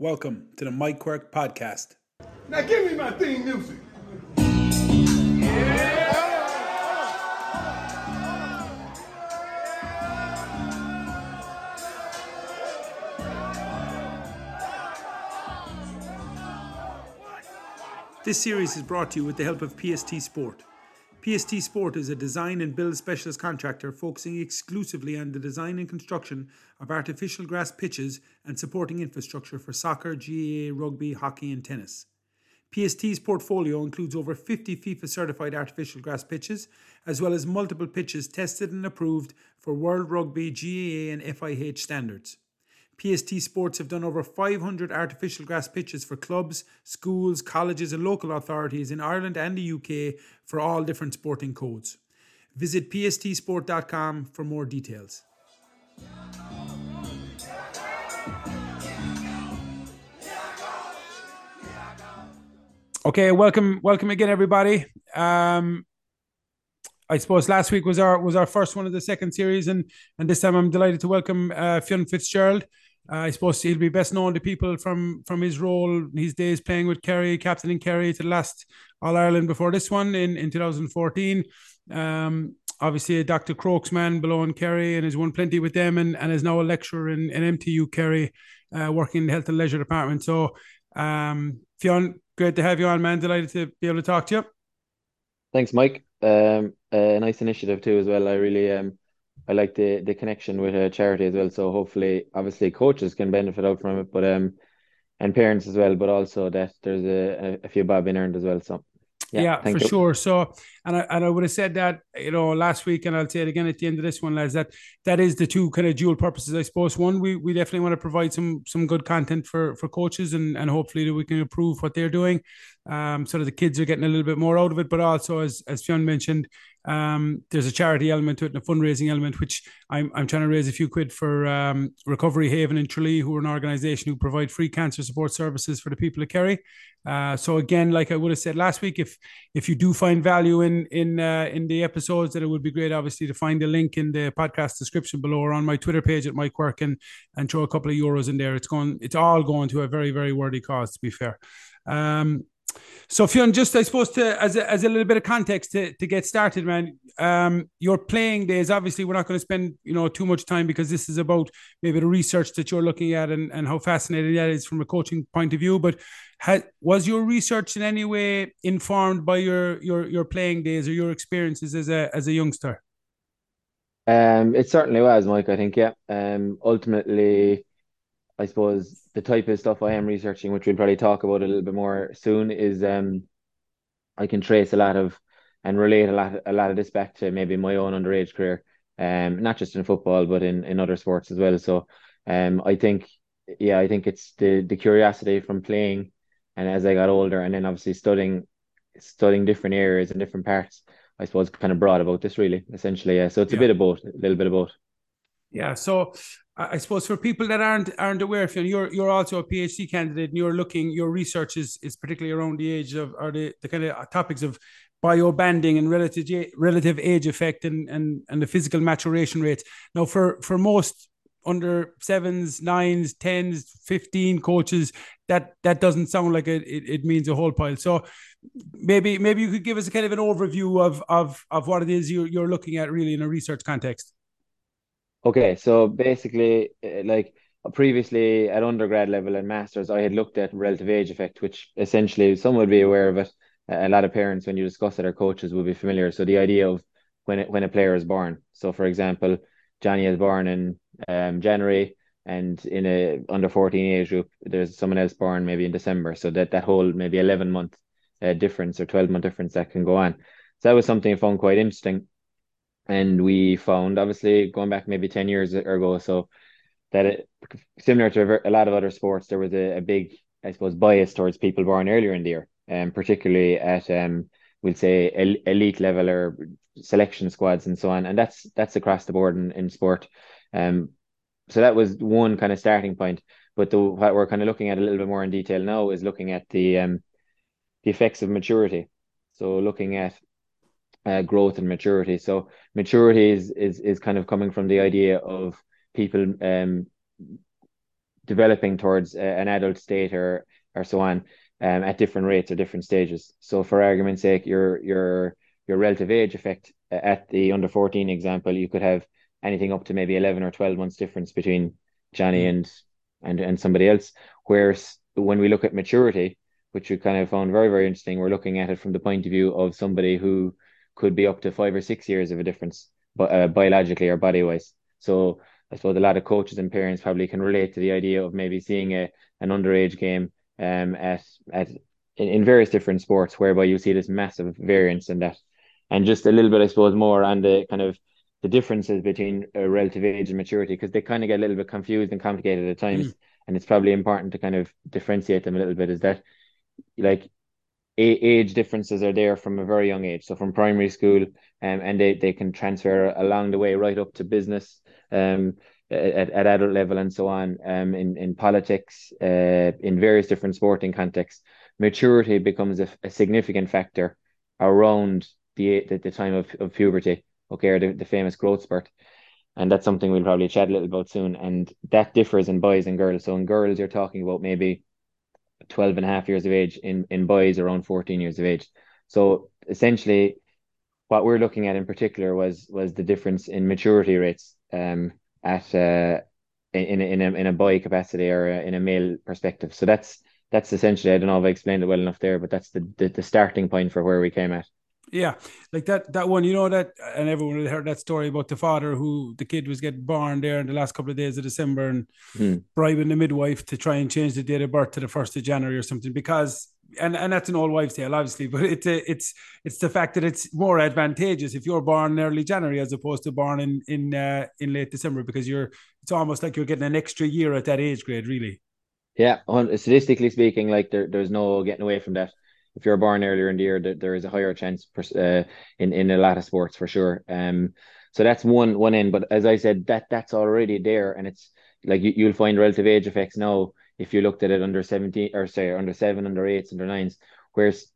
Welcome to the Mike Quirke podcast. Now give me my theme music. This series is brought to you with the help of PST Sport. PST Sport is a design and build specialist contractor focusing exclusively on the design and construction of artificial grass pitches and supporting infrastructure for soccer, GAA, rugby, hockey, and tennis. PST's portfolio includes over 50 FIFA certified artificial grass pitches, as well as multiple pitches tested and approved for World Rugby, GAA, and FIH standards. PST Sports have done over 500 artificial grass pitches for clubs, schools, colleges, and local authorities in Ireland and the UK for all different sporting codes. Visit pstsport.com for more details. Okay, welcome, welcome again, everybody. Um, I suppose last week was our was our first one of the second series, and and this time I'm delighted to welcome uh, Fionn Fitzgerald. Uh, I suppose he'll be best known to people from from his role, his days playing with Kerry, captaining Kerry to the last All Ireland before this one in in 2014. Um, obviously, Dr. Crokes man below in Kerry, and has won plenty with them, and, and is now a lecturer in, in MTU Kerry, uh, working in the health and leisure department. So, um, Fionn, great to have you on, man. Delighted to be able to talk to you. Thanks, Mike. Um, a nice initiative too, as well. I really um I like the the connection with a charity as well. So hopefully, obviously, coaches can benefit out from it, but um, and parents as well. But also that there's a, a few bob in earned as well. So yeah, yeah for you. sure. So, and I and I would have said that you know last week, and I'll say it again at the end of this one, lads. That that is the two kind of dual purposes, I suppose. One, we we definitely want to provide some some good content for for coaches, and and hopefully that we can improve what they're doing, um, so that the kids are getting a little bit more out of it. But also, as as Fionn mentioned, um, there's a charity element to it and a fundraising element, which I'm, I'm trying to raise a few quid for um, Recovery Haven in Tralee, who are an organisation who provide free cancer support services for the people of Kerry. Uh, so again, like I would have said last week, if if you do find value in in uh, in the episodes, that it would be great, obviously, to find the link in the podcast description below or on my Twitter page at Mike Quirke and and throw a couple of euros in there. It's going, it's all going to a very very worthy cause, to be fair. Um, so Fionn, just I suppose to as a, as a little bit of context to, to get started, man. Um, your playing days. Obviously, we're not going to spend you know too much time because this is about maybe the research that you're looking at and, and how fascinating that is from a coaching point of view. But has, was your research in any way informed by your your your playing days or your experiences as a as a youngster? Um, it certainly was, Mike. I think yeah. Um, ultimately, I suppose the type of stuff I am researching, which we'll probably talk about a little bit more soon, is um, I can trace a lot of and relate a lot a lot of this back to maybe my own underage career, um, not just in football but in in other sports as well. So, um, I think yeah, I think it's the the curiosity from playing, and as I got older, and then obviously studying studying different areas and different parts. I suppose kind of brought about this really essentially. Yeah, so it's yeah. a bit of both, a little bit of both. Yeah. So I suppose for people that aren't aren't aware, if you're you're also a PhD candidate and you're looking, your research is is particularly around the age of or the, the kind of topics of biobanding and relative relative age effect and and and the physical maturation rates. Now, for for most under sevens, nines, tens, fifteen coaches, that that doesn't sound like it, it, it means a whole pile. So maybe maybe you could give us a kind of an overview of of of what it is you're you're looking at really in a research context. Okay, so basically, uh, like previously at undergrad level and masters, I had looked at relative age effect, which essentially some would be aware of it. A lot of parents, when you discuss it, or coaches will be familiar. So the idea of when it, when a player is born. So for example, Johnny is born in um, January, and in a under fourteen age group, there's someone else born maybe in December. So that that whole maybe eleven month uh, difference or twelve month difference that can go on. So that was something I found quite interesting and we found obviously going back maybe 10 years ago so that it, similar to a lot of other sports there was a, a, big i suppose bias towards people born earlier in the year and um, particularly at um we'll say elite level or selection squads and so on and that's that's across the board in, in sport um so that was one kind of starting point but the, what we're kind of looking at a little bit more in detail now is looking at the um the effects of maturity so looking at uh, growth and maturity. So maturity is, is is kind of coming from the idea of people um developing towards uh, an adult state or or so on um, at different rates or different stages. So for argument's sake, your your your relative age effect at the under 14 example, you could have anything up to maybe 11 or 12 months difference between Johnny mm. and and and somebody else. Whereas when we look at maturity, which we kind of found very, very interesting, we're looking at it from the point of view of somebody who could be up to five or six years of a difference, but uh, biologically or body wise. So I suppose a lot of coaches and parents probably can relate to the idea of maybe seeing a an underage game um at at in, in various different sports whereby you see this massive variance in that and just a little bit I suppose more on the kind of the differences between uh, relative age and maturity because they kind of get a little bit confused and complicated at times. Mm. and it's probably important to kind of differentiate them a little bit is that like age differences are there from a very young age. So from primary school um, and they, they can transfer along the way right up to business um, at, at adult level and so on, um, in, in politics, uh, in various different sporting contexts, maturity becomes a, a significant factor around the, the, the time of, of puberty, okay, or the, the famous growth spurt. And that's something we'll probably chat a little about soon. And that differs in boys and girls. So in girls, you're talking about maybe 12 and a half years of age, in, in boys, around 14 years of age. So essentially, what we're looking at in particular was was the difference in maturity rates um, at uh, in in a in a boy capacity or in a male perspective. So that's that's essentially I don't know if I explained it well enough there, but that's the the, the starting point for where we came at. Yeah, like that that one, you know that, and everyone had heard that story about the father who the kid was getting born there in the last couple of days of December and mm. bribing the midwife to try and change the date of birth to the first of January or something because and and that's an old wives' tale, obviously, but it's a, it's it's the fact that it's more advantageous if you're born in early January as opposed to born in in uh, in late December because you're it's almost like you're getting an extra year at that age grade, really. Yeah, statistically speaking, like there, there's no getting away from that. If you're born earlier in the year, there, is a higher chance uh, in in a lot of sports for sure. Um, so that's one one end. But as I said, that that's already there, and it's like you, you'll find relative age effects now if you looked at it under 17 or say under seven, under eights, under nines, whereas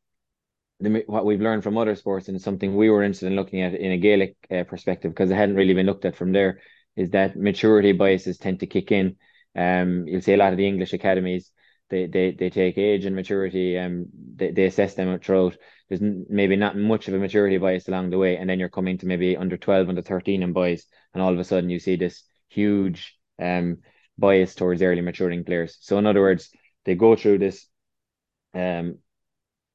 the, what we've learned from other sports and something we were interested in looking at in a Gaelic uh, perspective because it hadn't really been looked at from there is that maturity biases tend to kick in. Um, you'll see a lot of the English academies they they, they take age and maturity um they, they assess them throughout. There's maybe not much of a maturity bias along the way, and then you're coming to maybe under 12, under 13 in boys, and all of a sudden you see this huge um bias towards early maturing players. So in other words, they go through this um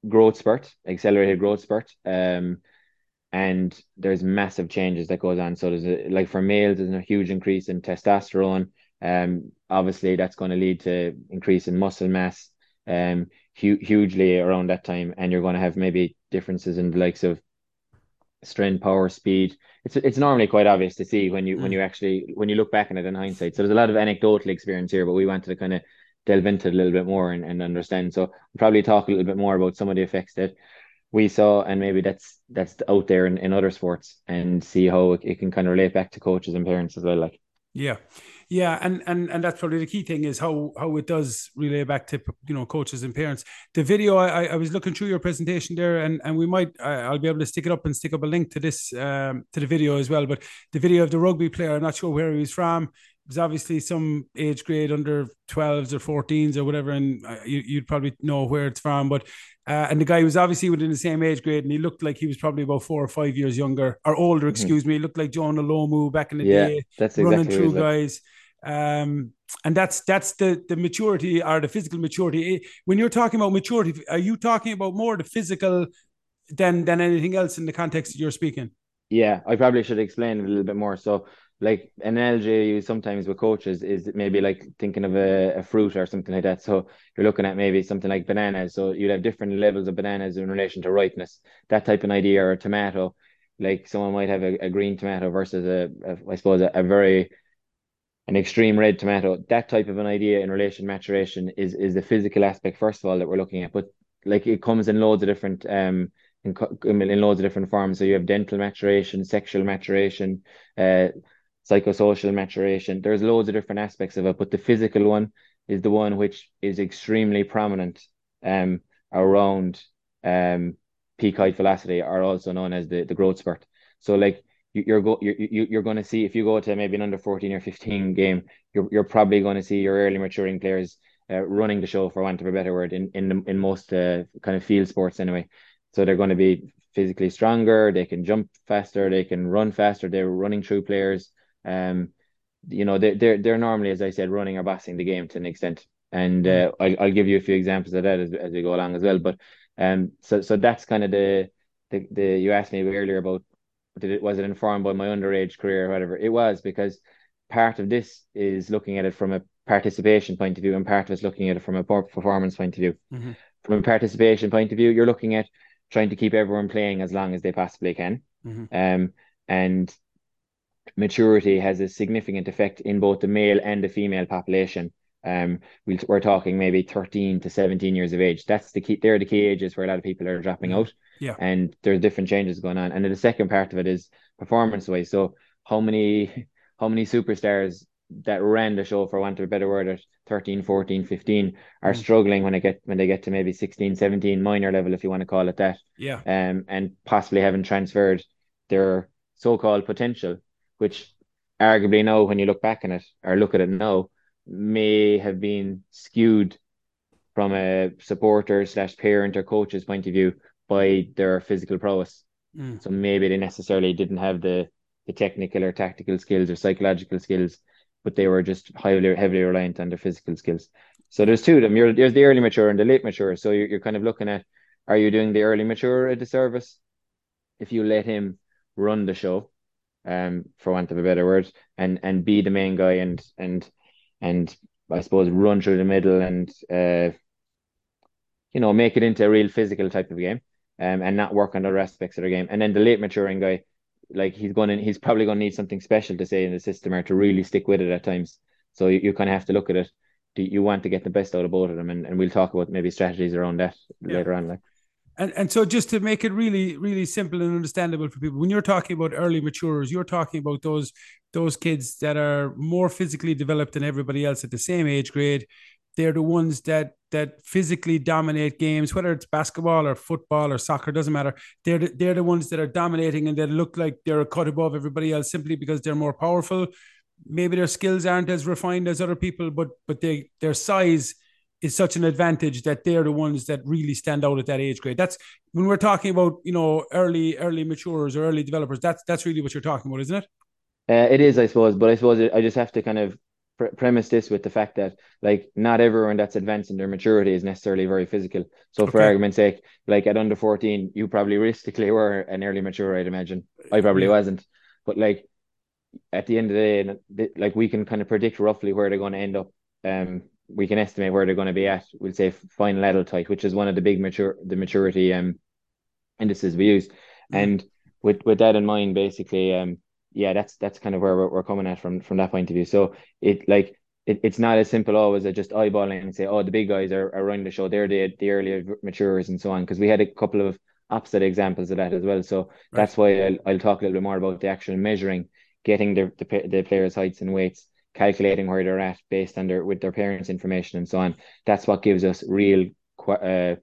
growth spurt, accelerated growth spurt. Um and there's massive changes that goes on. So there's a, like for males, there's a huge increase in testosterone. Um, obviously that's going to lead to increase in muscle mass, um, hu- hugely around that time, and you're going to have maybe differences in the likes of strength, power, speed. It's it's normally quite obvious to see when you mm. when you actually when you look back on it in hindsight. So there's a lot of anecdotal experience here, but we wanted to kind of delve into it a little bit more and, and understand. So we'll probably talk a little bit more about some of the effects that we saw and maybe that's that's out there in, in other sports and see how it, it can kind of relate back to coaches and parents as well. Like yeah. Yeah, and and and that's probably the key thing is how how it does relay back to you know coaches and parents. The video I, I was looking through your presentation there, and and we might I'll be able to stick it up and stick up a link to this um, to the video as well. But the video of the rugby player, I'm not sure where he was from was obviously some age grade under 12s or 14s or whatever, and uh, you, would probably know where it's from. But uh, and the guy was obviously within the same age grade, and he looked like he was probably about four or five years younger or older. Mm-hmm. Excuse me, he looked like Jonah Lomu back in the yeah, day, that's running through guys. Um, and that's that's the the maturity or the physical maturity. Eh, when you're talking about maturity, are you talking about more the physical than than anything else in the context you're speaking? Yeah, I probably should explain it a little bit more. So like an analogy use sometimes with coaches is maybe like thinking of a, a fruit or something like that. So you're looking at maybe something like bananas. So you'd have different levels of bananas in relation to ripeness. That type of idea or a tomato, like someone might have a, a green tomato versus a, a I suppose a, a, very an extreme red tomato. That type of an idea in relation to maturation is is the physical aspect first of all that we're looking at. But like it comes in loads of different um in, in loads of different forms. So you have dental maturation, sexual maturation, uh psychosocial maturation. There's loads of different aspects of it, but the physical one is the one which is extremely prominent um, around um, peak height velocity, or also known as the, the growth spurt. So, like you're go you're you're going to see if you go to maybe an under 14 or 15 game, you're you're probably going to see your early maturing players uh, running the show for want of a better word in in in most uh, kind of field sports anyway. So they're going to be physically stronger. They can jump faster. They can run faster. They're running through players. Um, you know they're they're they're normally, as I said, running or bossing the game to an extent. And uh, I'll I'll give you a few examples of that as as we go along as well. But um, so so that's kind of the the the you asked me earlier about did it was it informed by my underage career or whatever it was because part of this is looking at it from a participation point of view and part of it's looking at it from a performance point of view mm-hmm. from a participation point of view you're looking at trying to keep everyone playing as long as they possibly can mm-hmm. um and maturity has a significant effect in both the male and the female population um, we are talking maybe 13 to 17 years of age. That's the key. They're the key ages where a lot of people are dropping out. Yeah. And there's different changes going on. And then the second part of it is performance wise. So how many, how many superstars that ran the show for want of a better word at 13, 14, 15 are mm. struggling when they get, when they get to maybe 16, 17 minor level, if you want to call it that. Yeah. Um, and possibly haven't transferred their so-called potential, which arguably now, when you look back on it or look at it now, may have been skewed from a supporter slash parent or coach's point of view by their physical prowess. Mm. So maybe they necessarily didn't have the the technical or tactical skills or psychological skills, but they were just highly heavily reliant on their physical skills. So there's two of them. You're, there's the early mature and the late mature. So you're, you're kind of looking at are you doing the early mature a disservice if you let him run the show, um, for want of a better word, and and be the main guy and and and I suppose run through the middle and uh, you know make it into a real physical type of game, um, and not work on other aspects of the game. And then the late maturing guy, like he's going to, he's probably going to need something special to say in the system or to really stick with it at times. So you, you kind of have to look at it. Do you want to get the best out of both of them? And, and we'll talk about maybe strategies around that yeah. later on. Like. And and so just to make it really really simple and understandable for people, when you're talking about early maturers, you're talking about those those kids that are more physically developed than everybody else at the same age grade. They're the ones that that physically dominate games, whether it's basketball or football or soccer, doesn't matter. They're the, they're the ones that are dominating and that look like they're a cut above everybody else simply because they're more powerful. Maybe their skills aren't as refined as other people, but but they their size is such an advantage that they're the ones that really stand out at that age grade. That's when we're talking about you know early early maturers or early developers. That's that's really what you're talking about, isn't it? Uh, it is, I suppose, but I suppose I just have to kind of pre- premise this with the fact that like not everyone that's advanced in their maturity is necessarily very physical. So for argument's sake, like at under 14, you probably realistically were an early mature, I'd imagine. I probably yeah. wasn't. But like at the end of the day, like we can kind of predict roughly where they're going to end up. Um, we can estimate where they're going to be at. We'll say final adult height, which is one of the big mature the maturity um indices we use. Mm-hmm. And with with that in mind, basically, um, yeah, that's that's kind of where we're, we're coming at from from that point of view. So it like it, it's not as simple always as just eyeballing and say, oh, the big guys are, are running the show. They're the the early maturers and so on. Because we had a couple of opposite examples of that as well. So right. that's why I'll, I'll talk a little bit more about the actual measuring, getting the the, the players' heights and weights calculating where they're at based on their with their parents' information and so on. That's what gives us real uh,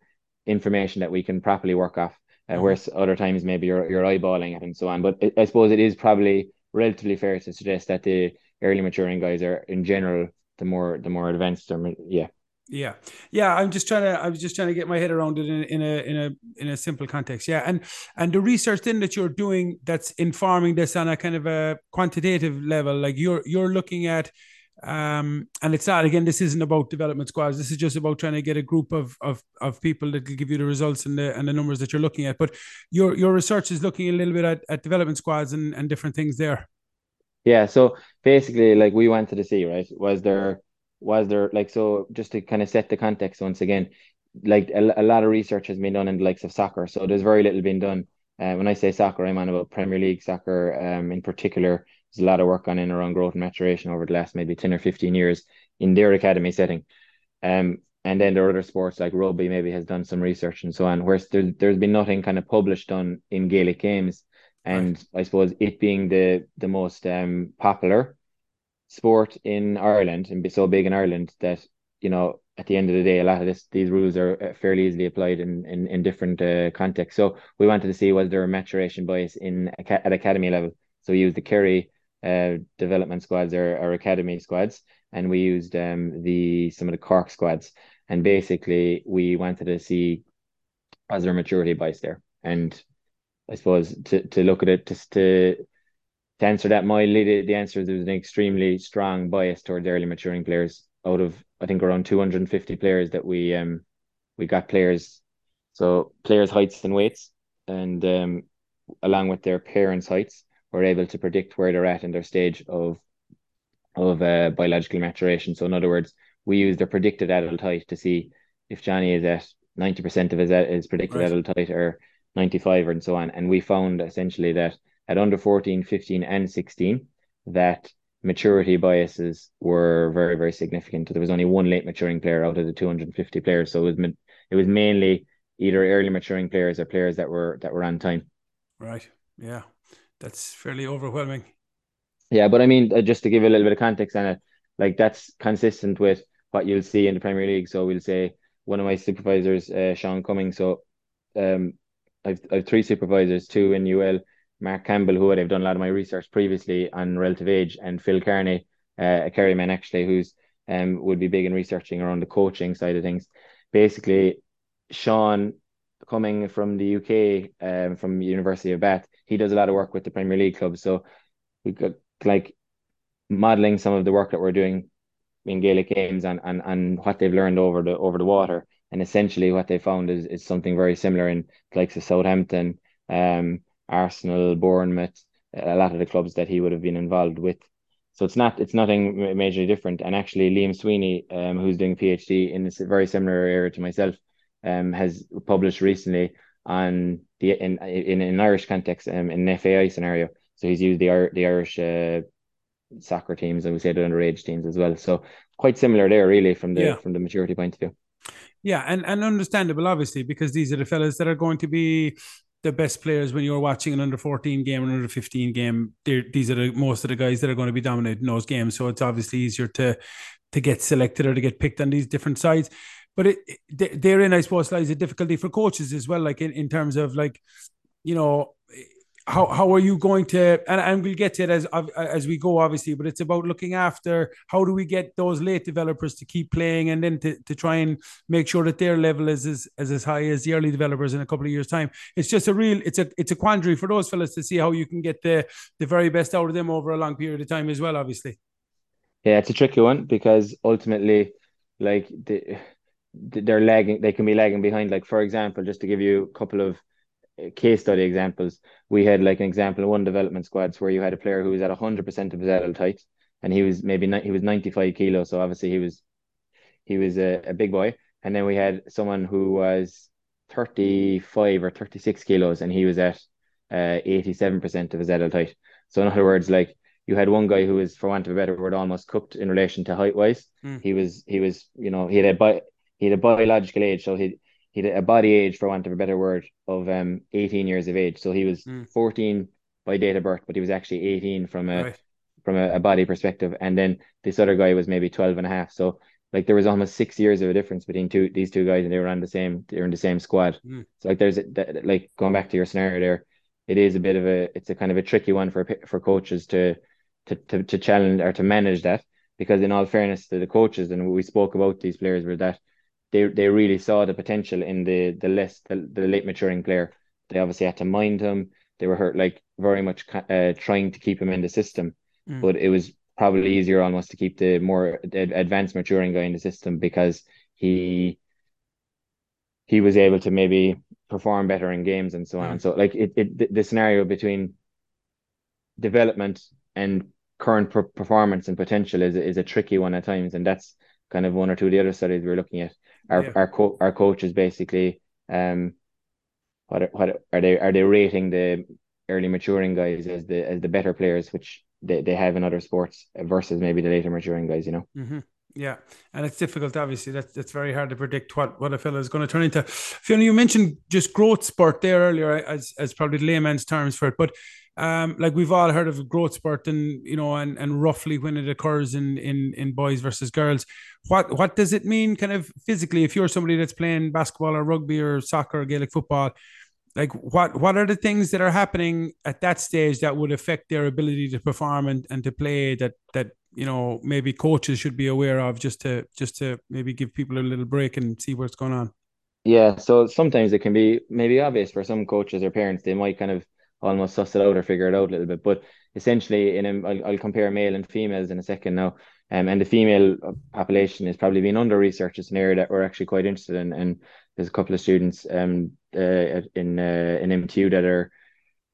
information that we can properly work off. Uh, mm-hmm. whereas other times maybe you're you're eyeballing it and so on. But it, I suppose it is probably relatively fair to suggest that the early maturing guys are in general the more the more advanced. Or, yeah. Yeah, yeah. I'm just trying to. I was just trying to get my head around it in, in a in a in a simple context. Yeah, and and the research then that you're doing that's informing this on a kind of a quantitative level, like you're you're looking at, um, and it's not again. This isn't about development squads. This is just about trying to get a group of of of people that will give you the results and the and the numbers that you're looking at. But your your research is looking a little bit at, at development squads and and different things there. Yeah. So basically, like we wanted to see, right? Was there was there like so just to kind of set the context once again like a, a lot of research has been done in the likes of soccer so there's very little been done. Uh, when I say soccer I'm on about Premier League soccer um in particular. There's a lot of work on in around growth and maturation over the last maybe 10 or 15 years in their academy setting. Um and then there are other sports like rugby maybe has done some research and so on whereas there, there's been nothing kind of published on in Gaelic games. And right. I suppose it being the the most um popular sport in Ireland and be so big in Ireland that you know at the end of the day a lot of this these rules are uh, fairly easily applied in in, in different uh, contexts so we wanted to see was there a maturation bias in at academy level So we used the Kerry uh, development squads or, or academy squads, and we used um, the some of the Cork squads. And basically, we wanted to see as their maturity bias there. And I suppose to, to look at it, just to to answer that mildly, the, the answer is there's an extremely strong bias towards early maturing players. Out of I think around 250 players that we um we got players, so players' heights and weights, and um along with their parents' heights, we're able to predict where they're at in their stage of of uh, biological maturation. So in other words, we use their predicted adult height to see if Johnny is at 90% of his, his predicted right. adult height or 95 and so on. And we found essentially that at under 14, 15, and 16, that maturity biases were very, very significant. There was only one late maturing player out of the 250 players. So it was, it was mainly either early maturing players or players that were that were on time. Right. Yeah. That's fairly overwhelming. Yeah, but I mean, uh, just to give a little bit of context on it, like that's consistent with what you'll see in the Premier League. So we'll say one of my supervisors, uh, Sean Cummings. So um, I've I've three supervisors, two in UL, Mark Campbell, who I've done a lot of my research previously on relative age, and Phil Kearney, uh, a Kerry man actually, who's um would be big in researching around the coaching side of things. Basically, Sean coming from the UK, um, from University of Bath, he does a lot of work with the Premier League clubs. So we got like modeling some of the work that we're doing in Gaelic games and, and, and what they've learned over the over the water. And essentially what they found is, is something very similar in likes of Southampton, um, Arsenal, Bournemouth, a lot of the clubs that he would have been involved with. So it's not it's nothing majorly different. And actually Liam Sweeney, um, who's doing PhD in a very similar area to myself, um, has published recently on the in in an Irish context um, in an FAI scenario. So he's used the the Irish uh, soccer teams and we say the underage teams as well. So quite similar there, really, from the yeah. from the maturity point of view. Yeah, and and understandable, obviously, because these are the fellas that are going to be the best players when you're watching an under 14 game and under 15 game. These are the most of the guys that are going to be dominating those games. So it's obviously easier to to get selected or to get picked on these different sides. But it, it therein, I suppose, lies a difficulty for coaches as well, like in, in terms of like, you know, how how are you going to and, and we'll get to it as as we go obviously but it's about looking after how do we get those late developers to keep playing and then to, to try and make sure that their level is as, is as high as the early developers in a couple of years time. It's just a real it's a it's a quandary for those fellas to see how you can get the the very best out of them over a long period of time as well obviously. Yeah it's a tricky one because ultimately like the they're lagging they can be lagging behind. Like for example just to give you a couple of case study examples. We had like an example of one development squads where you had a player who was at hundred percent of his adult height, and he was maybe he was ninety five kilos, so obviously he was he was a, a big boy. And then we had someone who was thirty five or thirty six kilos, and he was at uh, eighty seven percent of his adult height. So in other words, like you had one guy who was, for want of a better word, almost cooked in relation to height wise. Mm. He was he was you know he had a bi- he had a biological age, so he he had a body age, for want of a better word, of um 18 years of age. So he was mm. 14 by date of birth, but he was actually 18 from a right. from a, a, body perspective. And then this other guy was maybe 12 and a half. So like there was almost six years of a difference between two these two guys, and they were on the same they were in the same squad. Mm. So like there's a, like going back to your scenario there, it is a bit of a it's a kind of a tricky one for for coaches to to to, to challenge or to manage that because in all fairness to the coaches and we spoke about these players were that they they really saw the potential in the the less the, the late maturing player. They obviously had to mind him. They were hurt like very much uh, trying to keep him in the system, mm. but it was probably easier almost to keep the more advanced maturing guy in the system because he he was able to maybe perform better in games and so on. Mm. So like it, it the scenario between development and current performance and potential is is a tricky one at times, and that's kind of one or two of the other studies we are looking at our yeah. our co- our coaches basically um what are, what are they are they rating the early maturing guys as the as the better players which they, they have in other sports versus maybe the later maturing guys you know mm-hmm. Yeah, and it's difficult. Obviously, that's that's very hard to predict what what a fellow is going to turn into. Fionn, you mentioned just growth spurt there earlier as as probably the layman's terms for it, but um, like we've all heard of growth spurt and you know and and roughly when it occurs in in in boys versus girls. What what does it mean kind of physically if you're somebody that's playing basketball or rugby or soccer or gaelic football? Like what what are the things that are happening at that stage that would affect their ability to perform and, and to play that that you know maybe coaches should be aware of just to just to maybe give people a little break and see what's going on? Yeah so sometimes it can be maybe obvious for some coaches or parents they might kind of almost suss it out or figure it out a little bit but essentially in a, I'll, I'll compare male and females in a second now um, and the female population is probably being under researched. It's an area that we're actually quite interested in. And there's a couple of students um, uh, in uh, in MTU that are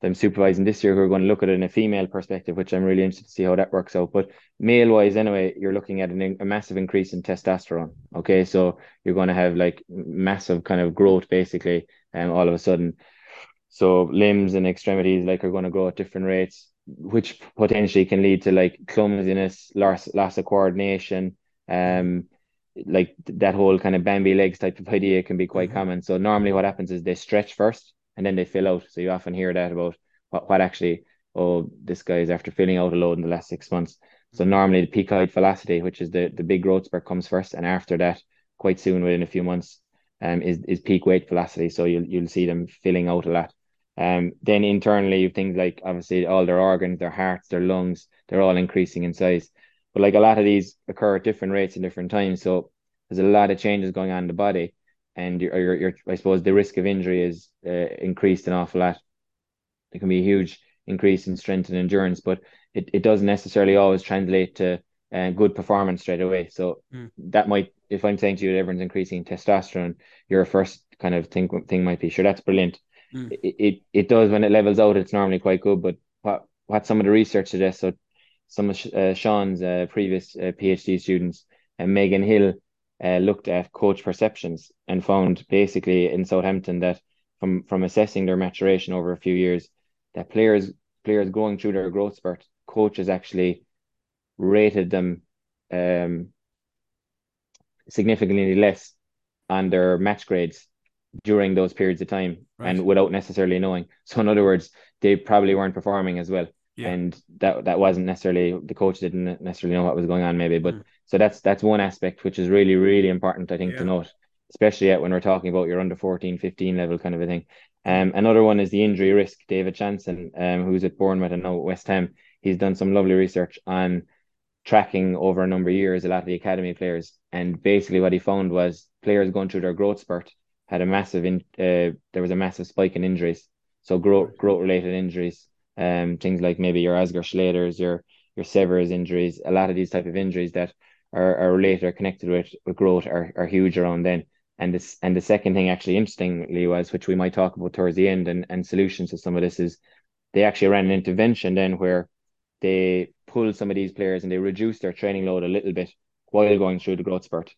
them supervising this year who are going to look at it in a female perspective, which I'm really interested to see how that works out. But male wise, anyway, you're looking at an, a massive increase in testosterone. Okay, so you're going to have like massive kind of growth basically, and um, all of a sudden. So limbs and extremities like are going to grow at different rates which potentially can lead to like clumsiness, loss, loss of coordination, um, like that whole kind of Bambi legs type of idea can be quite mm-hmm. common. So normally what happens is they stretch first and then they fill out. So you often hear that about what, what actually, oh, this guy is after filling out a load in the last six months. So mm-hmm. normally the peak height velocity, which is the, the big growth spurt comes first. And after that, quite soon within a few months, um, is, is peak weight velocity. So you'll, you'll see them filling out a lot. Um, then internally, things like obviously all their organs, their hearts, their lungs, they're all increasing in size. But like a lot of these occur at different rates in different times. So there's a lot of changes going on in the body. And your, your, your I suppose the risk of injury is uh, increased an awful lot. There can be a huge increase in strength and endurance, but it, it doesn't necessarily always translate to uh, good performance straight away. So mm. that might, if I'm saying to you that everyone's increasing testosterone, your first kind of thing thing might be sure that's brilliant. Mm. It, it does when it levels out. It's normally quite good, but what what some of the research suggests. So some of uh, Sean's uh, previous uh, PhD students and Megan Hill uh, looked at coach perceptions and found basically in Southampton that from from assessing their maturation over a few years, that players players going through their growth spurt, coaches actually rated them um, significantly less on their match grades during those periods of time right. and without necessarily knowing. So in other words, they probably weren't performing as well. Yeah. And that that wasn't necessarily the coach didn't necessarily know what was going on maybe. But mm. so that's that's one aspect which is really, really important, I think, yeah. to note, especially when we're talking about your under 14, 15 level kind of a thing. Um another one is the injury risk. David Johnson, um, who's at Bournemouth and now at West Ham, he's done some lovely research on tracking over a number of years a lot of the academy players. And basically what he found was players going through their growth spurt had a massive in uh, there was a massive spike in injuries. So growth growth related injuries, um, things like maybe your Osgood-Schlatters, your your Severs injuries, a lot of these type of injuries that are, are related or connected with, with growth are, are huge around then. And this and the second thing actually interestingly was which we might talk about towards the end and, and solutions to some of this is they actually ran an intervention then where they pulled some of these players and they reduced their training load a little bit while going through the growth spurt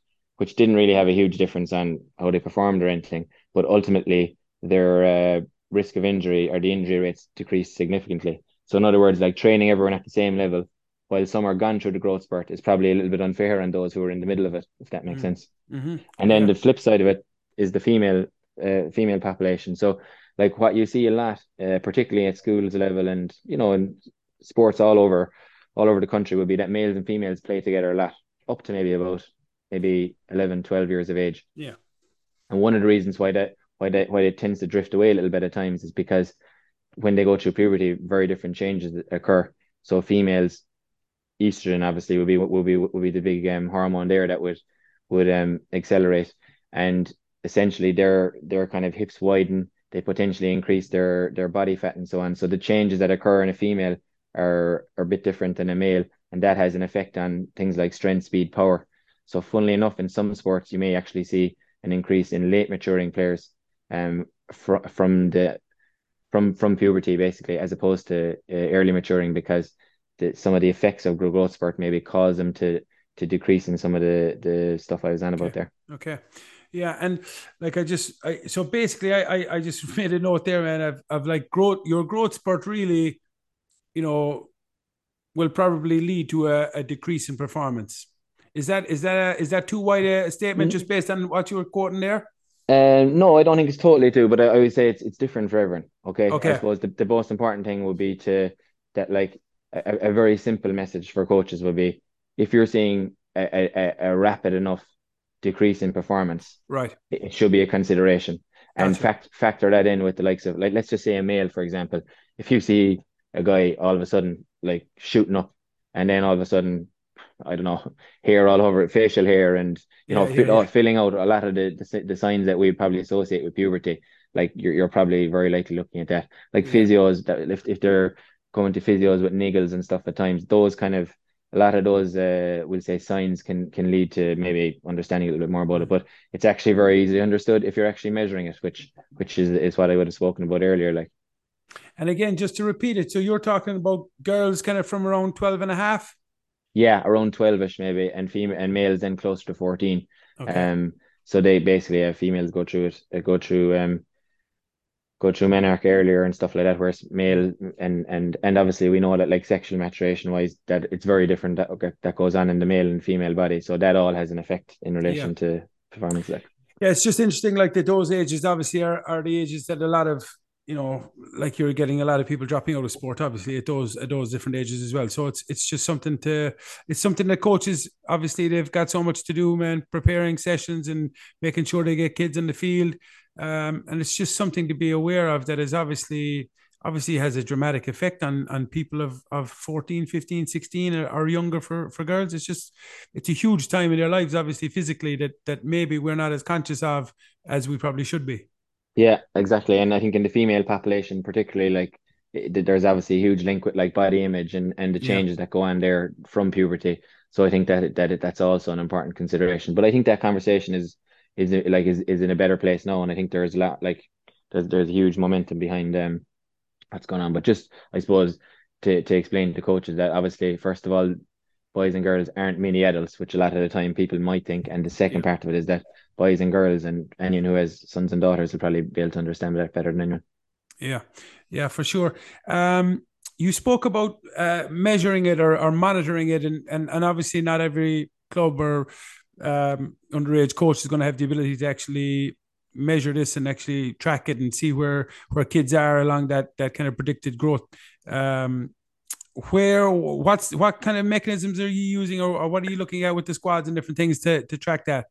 which didn't really have a huge difference on how they performed or anything. But ultimately, their uh, risk of injury or the injury rates decreased significantly. So, in other words, like training everyone at the same level while some are gone through the growth spurt is probably a little bit unfair on those who are in the middle of it, if that makes mm-hmm. sense. Mm-hmm. And then yeah. the flip side of it is the female uh, female population. So, like what you see a lot, uh, particularly at schools level and you know in sports all over all over the country, would be that males and females play together a lot, up to maybe about maybe 11, 12 years of age. Yeah. And one of the reasons why that why that why it tends to drift away a little bit at times is because when they go through puberty, very different changes occur. So females, estrogen obviously will be will be will be the big um, hormone there that would would um accelerate, and essentially their their kind of hips widen. They potentially increase their their body fat and so on. So the changes that occur in a female are are a bit different than a male, and that has an effect on things like strength, speed, power. So, funnily enough, in some sports, you may actually see an increase in late maturing players um, fr- from the from from puberty, basically, as opposed to uh, early maturing, because the, some of the effects of growth spurt maybe cause them to to decrease in some of the the stuff I was on okay. about there. Okay. Yeah, and like I just, I so basically, I, I I just made a note there, man, of of like growth. Your growth spurt really, you know, will probably lead to a, a decrease in performance. Is that is that a, is that too wide a statement mm-hmm. just based on what you were quoting there? Um, no, I don't think it's totally too, but I, I would say it's it's different for everyone. Okay. Okay. I suppose the, the most important thing would be to that like a, a very simple message for coaches would be if you're seeing a, a, a rapid enough decrease in performance, right, it, it should be a consideration. and fact factor that in with the likes of like let's just say a male, for example. If you see a guy all of a sudden like shooting up, and then all of a sudden, I don't know, hair all over it, facial hair, and you know, Yeah, fill, yeah, yeah. filling out a lot of the, the the signs that we probably associate with puberty. Like you're you're probably very likely looking at that. Like physios that if if they're going to physios with niggles and stuff at times, those kind of a lot of those uh we'll say signs can can lead to maybe understanding a little bit more about it. But it's actually very easily understood if you're actually measuring it, which which is is what I would have spoken about earlier. Like And again, just to repeat it, so you're talking about girls kind of from around 12 and a half? Yeah, around 12ish maybe, and female and males then closer to 14. Okay. Um so they basically have females go through it, uh, go through um go through menarche earlier and stuff like that, whereas male and and and obviously we know that like sexual maturation wise that it's very different that okay, that goes on in the male and female body. So that all has an effect in relation Yeah. to performance like Yeah, it's just interesting. Like that, those ages obviously are, are the ages that a lot of you know, like you're getting a lot of people dropping out of sport. Obviously, at those at those different ages as well. So it's it's just something to it's something that coaches obviously they've got so much to do, man. Preparing sessions and making sure they get kids in the field, um, and it's just something to be aware of that is obviously obviously has a dramatic effect on on people of of 14 15 16 or, or younger for for girls it's just it's a huge time in their lives obviously physically that that maybe we're not as conscious of as we probably should be Yeah, exactly. And I think in the female population, particularly, like it, there's obviously a huge link with like body image and and the yeah changes that go on there from puberty. So I think that that that's also an important consideration. But I think that conversation is is like is, is in a better place now, and I think there's a lot like there's there's a huge momentum behind um what's going on. But just I suppose to to explain to coaches that obviously first of all boys and girls aren't mini adults, which a lot of the time people might think. And the second part of it is that boys and girls and anyone who has sons and daughters will probably be able to understand that better than anyone. yeah yeah for sure um you spoke about uh measuring it or, or monitoring it and, and and obviously not every club or um underage coach is going to have the ability to actually measure this and actually track it and see where where kids are along that that kind of predicted growth um where what's what kind of mechanisms are you using or, or what are you looking at with the squads and different things to to track that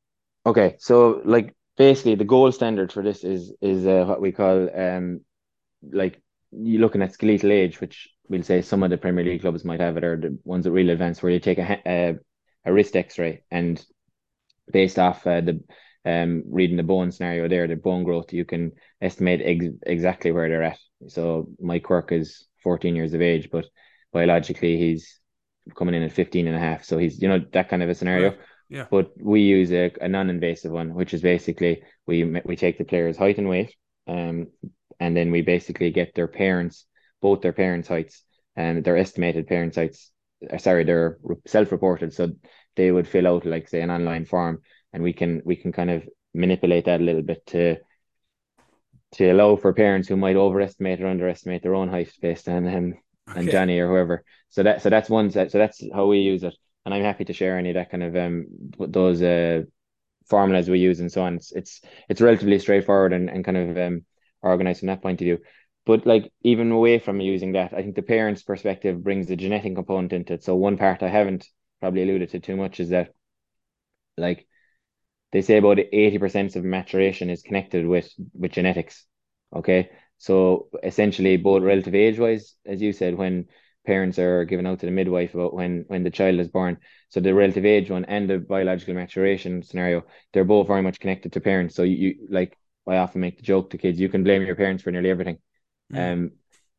Okay, so like basically the gold standard for this is is uh, what we call um like you're looking at skeletal age, which we'll say some of the Premier League clubs might have it, or the ones that really advanced, where you take a a, a wrist X-ray and based off uh, the um reading the bone scenario there, the bone growth, you can estimate ex exactly where they're at. So Mike Quirke is 14 years of age, but biologically he's coming in at 15 and a half. So he's, you know, that kind of a scenario. right yeah But we use a, a non-invasive one, which is basically we we take the player's height and weight, um, and then we basically get their parents, both their parents' heights and their estimated parents' heights. uh, Sorry, they're self-reported, so they would fill out like say an online form, and we can we can kind of manipulate that a little bit to to allow for parents who might overestimate or underestimate their own height based on um and okay Johnny or whoever. So that so that's one set. So that's how we use it, and I'm happy to share any of that kind of um those uh formulas we use and so on. It's it's it's relatively straightforward and, and kind of um organized from that point of view. But like even away from using that, I think the parents' perspective brings the genetic component into it. So one part I haven't probably alluded to too much is that like they say about 80% of maturation is connected with with genetics. Okay. So essentially both relative age wise, as you said, when parents are given out to the midwife about when when the child is born. So the relative age one and the biological maturation scenario, they're both very much connected to parents. So you, you like I often make the joke to kids, you can blame your parents for nearly everything. Mm. Um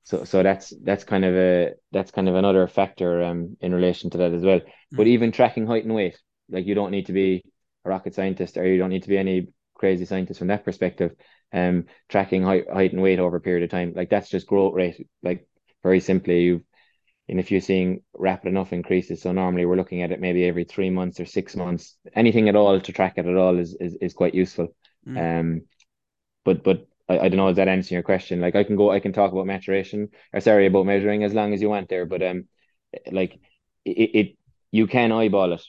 so so that's that's kind of a that's kind of another factor um in relation to that as well. But Mm. even tracking height and weight, like you don't need to be a rocket scientist or you don't need to be any crazy scientist from that perspective. Um, tracking height, height and weight over a period of time, like that's just growth rate. Like very simply, you and if you're seeing rapid enough increases, so normally we're looking at it maybe every three months or six months. Anything at all to track it at all is is, is quite useful. Mm. Um, but but I, I don't know, is that answering your question? Like I can go, I can talk about maturation or sorry about measuring as long as you want there, but um, like it, it you can eyeball it,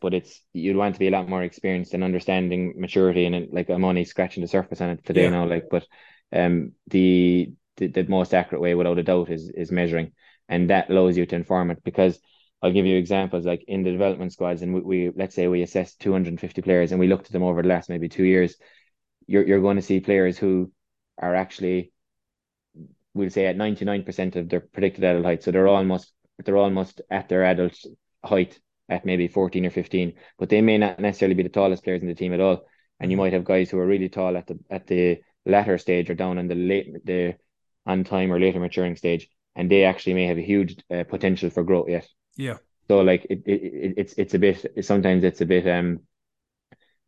but it's you'd want to be a lot more experienced in understanding maturity and it, like I'm only scratching the surface on it today Yeah. now, like but um the, the the most accurate way without a doubt is is measuring, and that allows you to inform it because. I'll give you examples like in the development squads, and we, we let's say we assessed 250 players and we looked at them over the last maybe two years you're you're going to see players who are actually we'll say at 99% of their predicted adult height. So they're almost they're almost at their adult height at maybe 14 or 15, but they may not necessarily be the tallest players in the team at all. And you might have guys who are really tall at the at the latter stage or down in the late the on time or later maturing stage, and they actually may have a huge uh, potential for growth yet. Yeah. So like it, it, it's it's a bit sometimes it's a bit um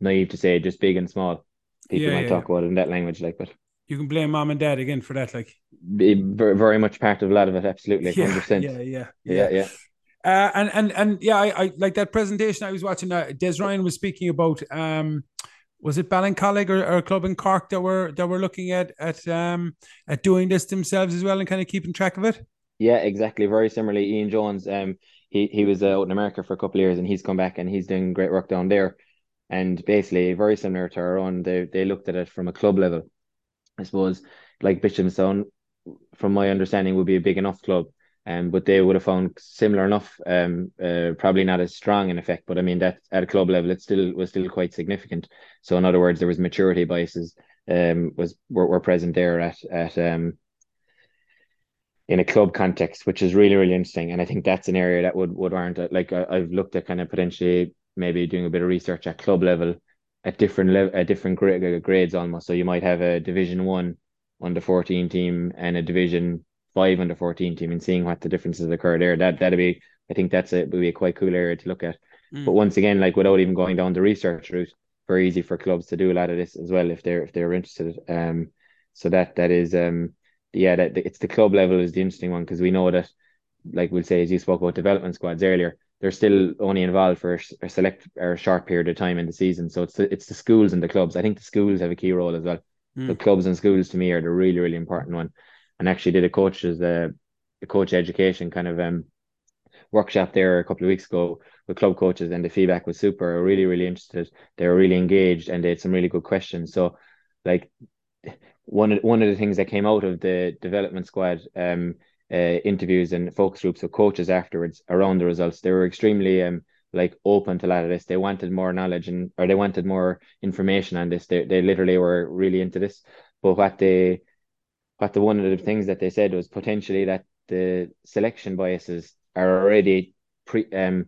naive to say just big and small. People Yeah, might yeah, talk about it in that language, like, but You can blame mom and dad again for that. Like, be very, very much part of a lot of it. Absolutely, yeah, hundred percent. yeah, yeah, Yeah, yeah. Uh, and and and yeah, I, I like that presentation I was watching. Uh, Des Ryan was speaking about um, was it Ballincollig or, or a club in Cork that were that were looking at at um at doing this themselves as well and kind of keeping track of it. Yeah, exactly. Very similarly, Ian Jones. Um, he he was uh, out in America for a couple of years, and he's come back and he's doing great work down there. And basically, very similar to our own. They they looked at it from a club level. I suppose, like Bishopstown, from my understanding, would be a big enough club. Um, but they would have found similar enough. Um, uh, probably not as strong in effect, but I mean that at a club level, it still was still quite significant. So in other words, there was maturity biases. Um, was were, were present there at at um in a club context, which is really, really interesting. And I think that's an area that would would warrant it. Like I, I've looked at kind of potentially maybe doing a bit of research at club level at different level at different gra- grades almost. So you might have a Division One under fourteen team and a Division Five under fourteen team, and seeing what the differences occur there. That that'd be I think that's a would be a quite cool area to look at. Mm. But once again, like without even going down the research route, very easy for clubs to do a lot of this as well if they're if they're interested. Um, so that that is um yeah, that it's the club level is the interesting one because we know that, like we'll say, as you spoke about development squads earlier, they're still only involved for a select or a short period of time in the season. So it's the, it's the schools and the clubs. I think the schools have a key role as well. Mm. The clubs and schools to me are the really really important one. And actually did a coach's uh, a coach education kind of um workshop there a couple of weeks ago with club coaches, and the feedback was super. Really really interested. They were really engaged, and they had some really good questions. So like one of one of the things that came out of the development squad um uh, interviews and focus groups with coaches afterwards around the results, they were extremely um like open to a lot of this. They wanted more knowledge and or they wanted more information on this. They they literally were really into this. But what they what the one of the things that they said was potentially that the selection biases are already pre um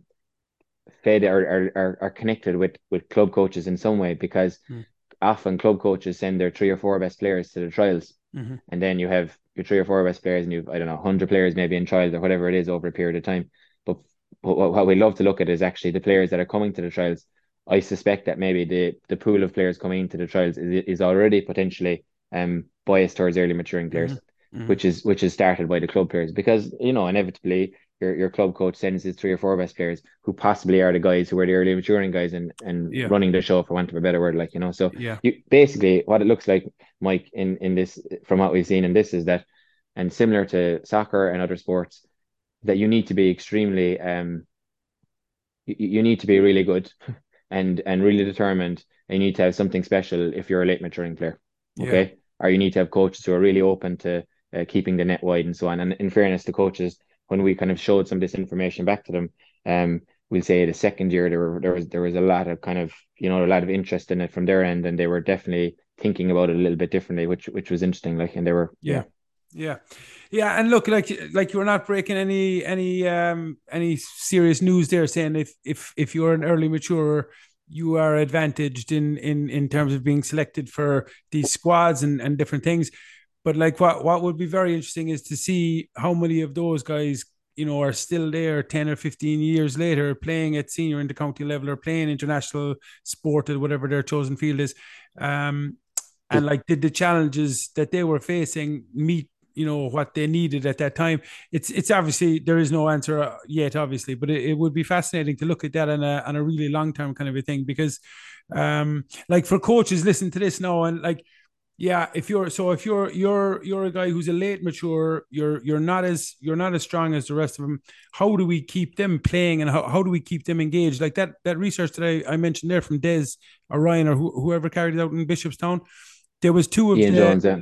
fed or are, are, connected with with club coaches in some way because Mm. often club coaches send their three or four best players to the trials Mhm. and then you have your three or four best players and you've I don't know 100 players maybe in trials or whatever it is over a period of time but, but what, what we love to look at is actually the players that are coming to the trials I suspect that maybe the the pool of players coming into the trials is, is already potentially um biased towards early maturing players Mhm. which is which is started by the club players because you know inevitably your, your club coach sends his three or four best players who possibly are the guys who are the early maturing guys and and Yeah. running the show for want of a better word like you know so Yeah. you basically what it looks like Mike in in this from what we've seen in this is that and similar to soccer and other sports that you need to be extremely um you, you need to be really good and and really determined and you need to have something special if you're a late maturing player Yeah. Or you need to have coaches who are really open to uh, keeping the net wide and so on and in fairness to coaches when we kind of showed some of this information back to them um we'll say the second year there were, there was there was a lot of kind of you know a lot of interest in it from their end and they were definitely thinking about it a little bit differently which which was interesting like and they were Yeah. Yeah. Yeah. And look, like like you were not breaking any any um any serious news there saying if if if you're an early maturer, you are advantaged in in in terms of being selected for these squads and, and different things. But like what what would be very interesting is to see how many of those guys, you know, are still there 10 or 15 years later playing at senior intercounty level or playing international sport at whatever their chosen field is. Um and like did the challenges that they were facing meet you know what they needed at that time. It's it's obviously there is no answer yet obviously but it, it would be fascinating to look at that on a on a really long term kind of a thing because um like for coaches listen to this now and like yeah if you're so if you're you're you're a guy who's a late mature you're you're not as you're not as strong as the rest of them how do we keep them playing and how, how do we keep them engaged? Like that that research that I, I mentioned there from Des or Ryan or who, whoever carried it out in Bishopstown there was two of Ian the Jones yeah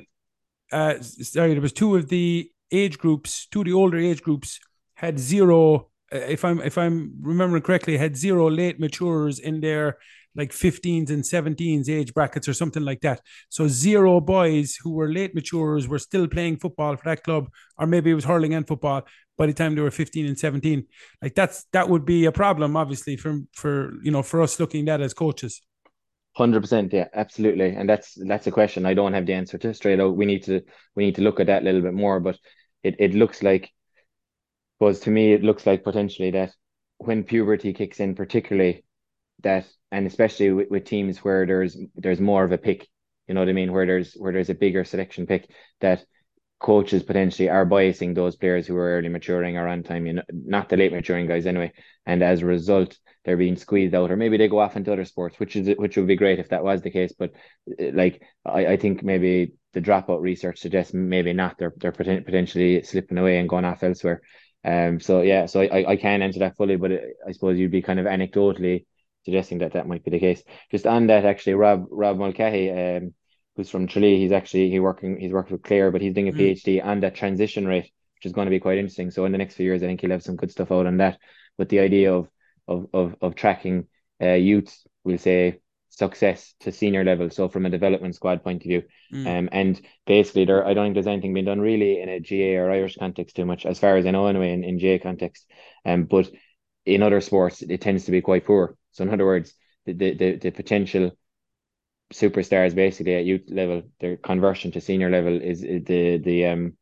uh, sorry, there was two of the age groups, two of the older age groups had zero. Uh, if I'm if I'm remembering correctly, had zero late maturers in their like 15s and 17s age brackets or something like that. So zero boys who were late maturers were still playing football for that club, or maybe it was hurling and football by the time they were 15 and 17. Like that's that would be a problem, obviously, for for you know for us looking at as coaches. Hundred percent, yeah, absolutely, and that's that's a question. I don't have the answer to straight out. We need to we need to look at that a little bit more, but it it looks like, was to me, it looks like potentially that when puberty kicks in, particularly that, and especially with, with teams where there's there's more of a pick, you know what I mean, where there's where there's a bigger selection pick, that coaches potentially are biasing those players who are early maturing or on time, you know, not the late maturing guys anyway. And as a result, they're being squeezed out, or maybe they go off into other sports, which is which would be great if that was the case. But uh, like I, I think maybe the dropout research suggests maybe not. They're they're potentially slipping away and going off elsewhere. Um. So yeah. So I I can't answer that fully, but I suppose you'd be kind of anecdotally suggesting that that might be the case. Just on that, actually, Rob Rob Mulcahy, um, who's from Chile. He's actually he working he's working with Clare, but he's doing a mm. PhD on that transition rate, which is going to be quite interesting. So in the next few years, I think he'll have some good stuff out on that. But the idea of of of of tracking uh, youth, we'll say success to senior level. So from a development squad point of view, mm. um, and basically there, I don't think there's anything being done really in a GAA or Irish context too much, as far as I know anyway, in, in GAA context. Um, but in other sports, it tends to be quite poor. So in other words, the the the, the potential superstars basically at youth level, their conversion to senior level is, the the um.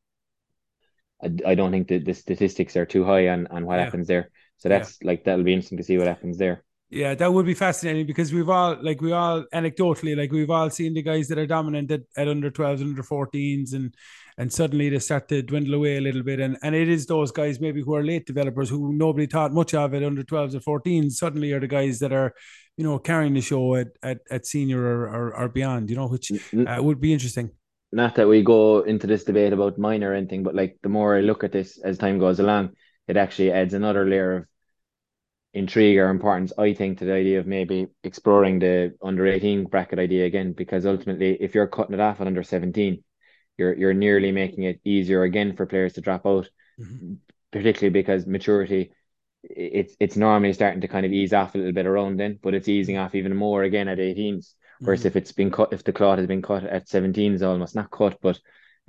I, I don't think that the statistics are too high on on what yeah. happens there. So that's yeah. like that'll be interesting to see what happens there. Yeah, that would be fascinating because we've all like we all anecdotally like we've all seen the guys that are dominant at, at under 12s under 14s and and suddenly they start to dwindle away a little bit and and it is those guys maybe who are late developers who nobody thought much of it under 12s or 14s suddenly are the guys that are you know, carrying the show at at, at senior or, or, or beyond, you know, which uh, would be interesting. Not that we go into this debate about minor or anything, but like the more I look at this as time goes along, it actually adds another layer of intrigue or importance, I think, to the idea of maybe exploring the under 18 bracket idea again, because ultimately, if you're cutting it off at under 17, you're you're nearly making it easier again for players to drop out, mm-hmm. particularly because maturity it's it's normally starting to kind of ease off a little bit around then, but it's easing off even more again at 18s. Whereas mm-hmm. if it's been cut, if the cloth has been cut at 17s, almost not cut, but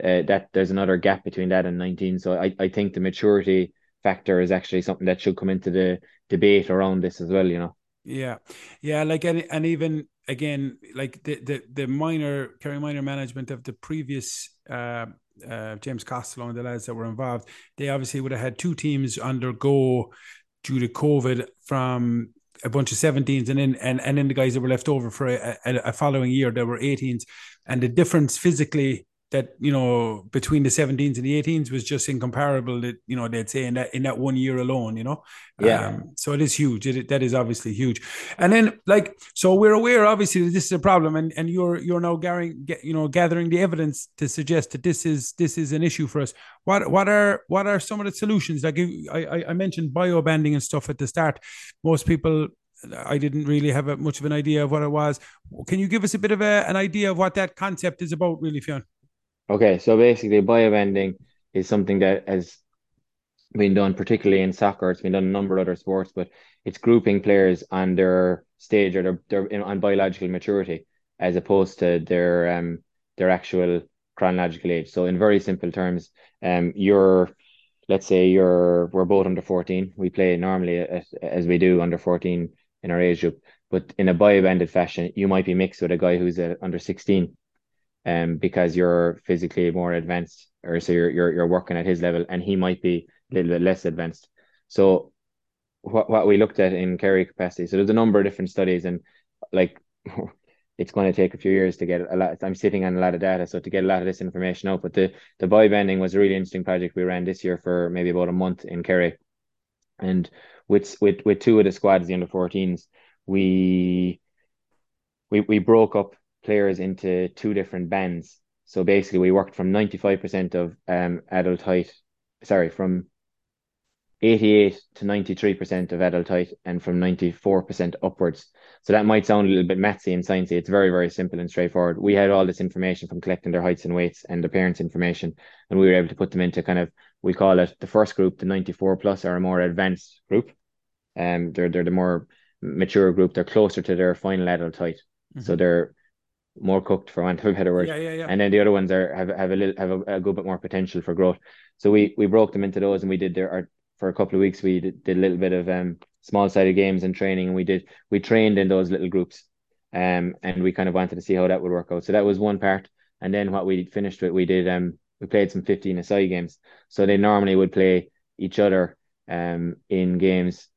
uh, that there's another gap between that and 19. So I, I think the maturity factor is actually something that should come into the debate around this as well. You know. Yeah, yeah, like and and even again, like the the the minor Kerry minor management of the previous uh, uh, James Costello and the lads that were involved, they obviously would have had two teams undergo due to COVID from a bunch of 17s and then and, and then the guys that were left over for a, a, a following year there were 18s and the difference physically that you know between the 17s and the 18s was just incomparable that you know they'd say in that in that one year alone you know? Yeah. Um, so it is huge. It, that is obviously huge. And then like so we're aware obviously that this is a problem and and you're you're now gathering you know gathering the evidence to suggest that this is this is an issue for us. What what are what are some of the solutions? Like i i mentioned bio banding and stuff at the start. Most people I didn't really have a, much of an idea of what it was. Can you give us a bit of a, an idea of what that concept is about, really, Fionn? Okay, so basically, biobanding is something that has been done, particularly in soccer. It's been done in a number of other sports, but it's grouping players on their stage or their, their in, on biological maturity as opposed to their um their actual chronological age. So in very simple terms, um, you're let's say you're we're both under 14. We play normally as, as we do under 14 in our age group, but in a biobanded fashion, you might be mixed with a guy who's a, under 16 um, because you're physically more advanced, or so you're you're you're working at his level, and he might be a little bit less advanced. So what what we looked at in Kerry capacity. So there's a number of different studies, and like it's going to take a few years to get a lot. I'm sitting on a lot of data, so to get a lot of this information out. But the the biobanding was a really interesting project we ran this year for maybe about a month in Kerry, and with with with two of the squads, the under 14s, we we we broke up players into two different bands. So basically, we worked from 95% of um, adult height, sorry, from 88 to 93% of adult height and from 94% upwards. So that might sound a little bit mathsy and sciencey. It's very, very simple and straightforward. We had all this information from collecting their heights and weights and their parents' information, and we were able to put them into kind of, we call it the first group, the 94 plus or a more advanced group. Um, they're, they're the more mature group. They're closer to their final adult height, mm-hmm. so they're more cooked for want of a better word. Yeah, yeah, yeah. And then the other ones are have have a little have a, a good bit more potential for growth. So we we broke them into those, and we did their there for a couple of weeks. We did, did a little bit of um small sided games and training, and we did we trained in those little groups, um, and we kind of wanted to see how that would work out. So that was one part. And then what we finished with, we did um we played some 15 aside games. So they normally would play each other um in games.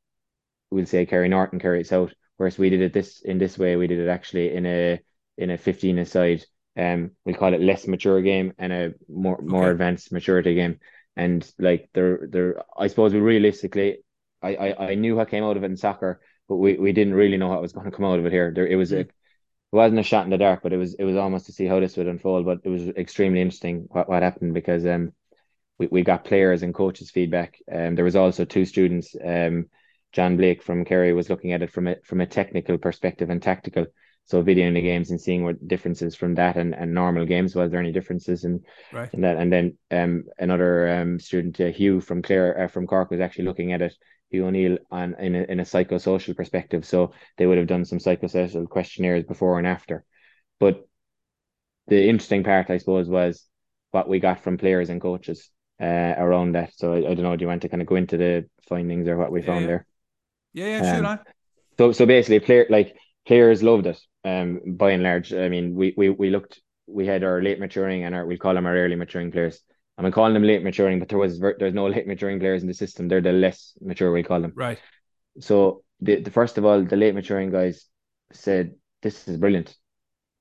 We'll say Kerry North and Kerry South. Whereas we did it this in this way, we did it actually in a in a 15 aside. Um, we'll call it less mature game and a more more okay. advanced maturity game. And like there there I suppose we realistically I, I I knew what came out of it in soccer, but we, we didn't really know what was going to come out of it here. There it was mm. a it wasn't a shot in the dark, but it was it was almost to see how this would unfold. But it was extremely interesting what, what happened because um we, we got players and coaches feedback. Um there was also two students, um John Blake from Kerry was looking at it from a from a technical perspective and tactical. So videoing the games and seeing what differences from that and, and normal games was there any differences in, right. in that and then um another um student uh, Hugh from Clare uh, from Cork was actually looking at it Hugh O'Neill on in a, in a psychosocial perspective. So they would have done some psychosocial questionnaires before and after. But the interesting part, I suppose, was what we got from players and coaches uh, around that. So I, I, don't know. Do you want to kind of go into the findings or what we yeah, found yeah. there? Yeah, yeah, sure. Um, so so basically, player like players loved it. Um, by and large, I mean, we we we looked. We had our late maturing and our we call them our early maturing players. I'm calling them late maturing, but there was there's no late maturing players in the system. They're the less mature we call them. Right. So the, the first of all, the late maturing guys said this is brilliant.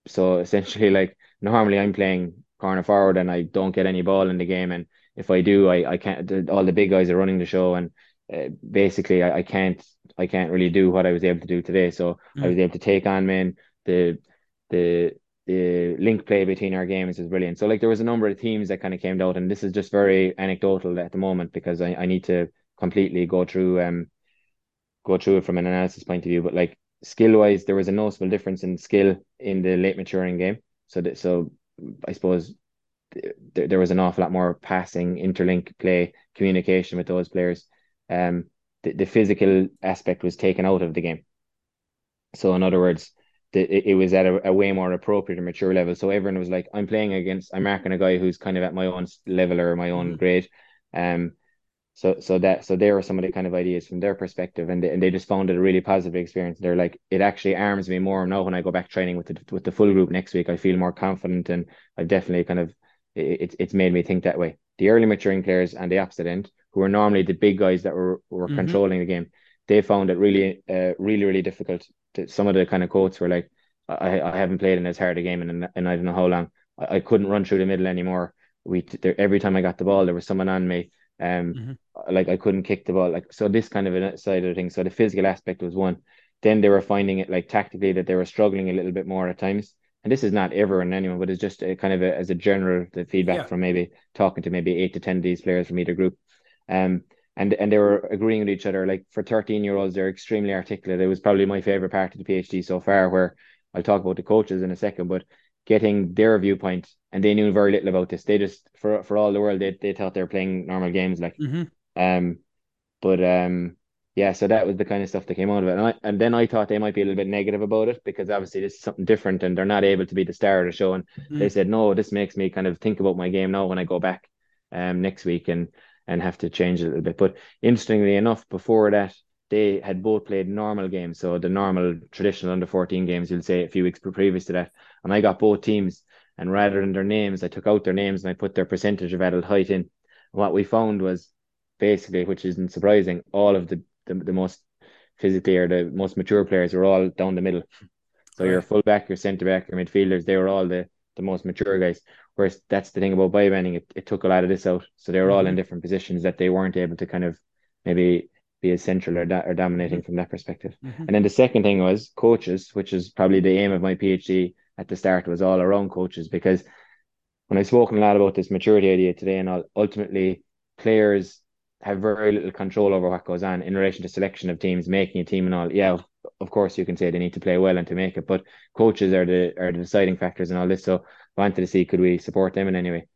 So essentially, like normally I'm playing corner forward and I don't get any ball in the game, and if I do, I I can't. All the big guys are running the show, and uh, basically I, I can't I can't really do what I was able to do today. So mm. I was able to take on men. The the the link play between our games is brilliant. So like there was a number of teams that kind of came out, and this is just very anecdotal at the moment because I, I need to completely go through um go through it from an analysis point of view. But like skill wise, there was a noticeable difference in skill in the late maturing game. So that so I suppose th- there was an awful lot more passing, interlink play, communication with those players. Um, the, the physical aspect was taken out of the game. So in other words, it, it was at a, a, way more appropriate and mature level. So everyone was like, I'm playing against, I'm marking a guy who's kind of at my own level or my own mm-hmm. grade. Um, so so that so there were some of the kind of ideas from their perspective, and they, and they just found it a really positive experience. They're like, it actually arms me more now when I go back training with the with the full group next week. I feel more confident, and I've definitely kind of it's it's made me think that way. The early maturing players and the opposite end, who are normally the big guys that were were mm-hmm. controlling the game, they found it really, uh, really, really difficult. To, some of the kind of quotes were like, I, I haven't played in as hard a game in, in I don't know how long. I, I couldn't run through the middle anymore. We there, every time I got the ball, there was someone on me. Um, mm-hmm. like I couldn't kick the ball. Like so, this kind of a side of the thing. So the physical aspect was one. Then they were finding it like tactically that they were struggling a little bit more at times. And this is not ever in anyone, but it's just a, kind of a, as a general the feedback yeah. from maybe talking to maybe eight to ten of these players from either group. Um, and and they were agreeing with each other. Like for 13 year olds, they're extremely articulate. It was probably my favorite part of the PhD so far, where I'll talk about the coaches in a second, but getting their viewpoint and they knew very little about this. They just for for all the world they they thought they were playing normal games like mm-hmm. um but um yeah, so that was the kind of stuff that came out of it. And, I, and then I thought they might be a little bit negative about it because obviously this is something different and they're not able to be the star of the show. And mm-hmm. they said, no, this makes me kind of think about my game now when I go back um next week and and have to change it a little bit. But interestingly enough, before that, they had both played normal games. So the normal traditional under 14 games, you'll say a few weeks previous to that. And I got both teams. And rather than their names, I took out their names and I put their percentage of adult height in. And what we found was basically, which isn't surprising, all of the, the, the most physically or the most mature players were all down the middle. So right. your fullback, your centre back, your midfielders, they were all the, the most mature guys. Whereas that's the thing about biobanding, it, it took a lot of this out. So they were mm-hmm. all in mm-hmm. different positions that they weren't able to kind of maybe be as central or, da- or dominating mm-hmm. from that perspective. Mm-hmm. And then the second thing was coaches, which is probably the aim of my PhD at the start was all around coaches because when I've spoken a lot about this maturity idea today and all, ultimately players have very little control over what goes on in relation to selection of teams, making a team and all. Yeah, of course you can say they need to play well and to make it, but coaches are the are the deciding factors and all this. So I wanted to see could we support them in any way.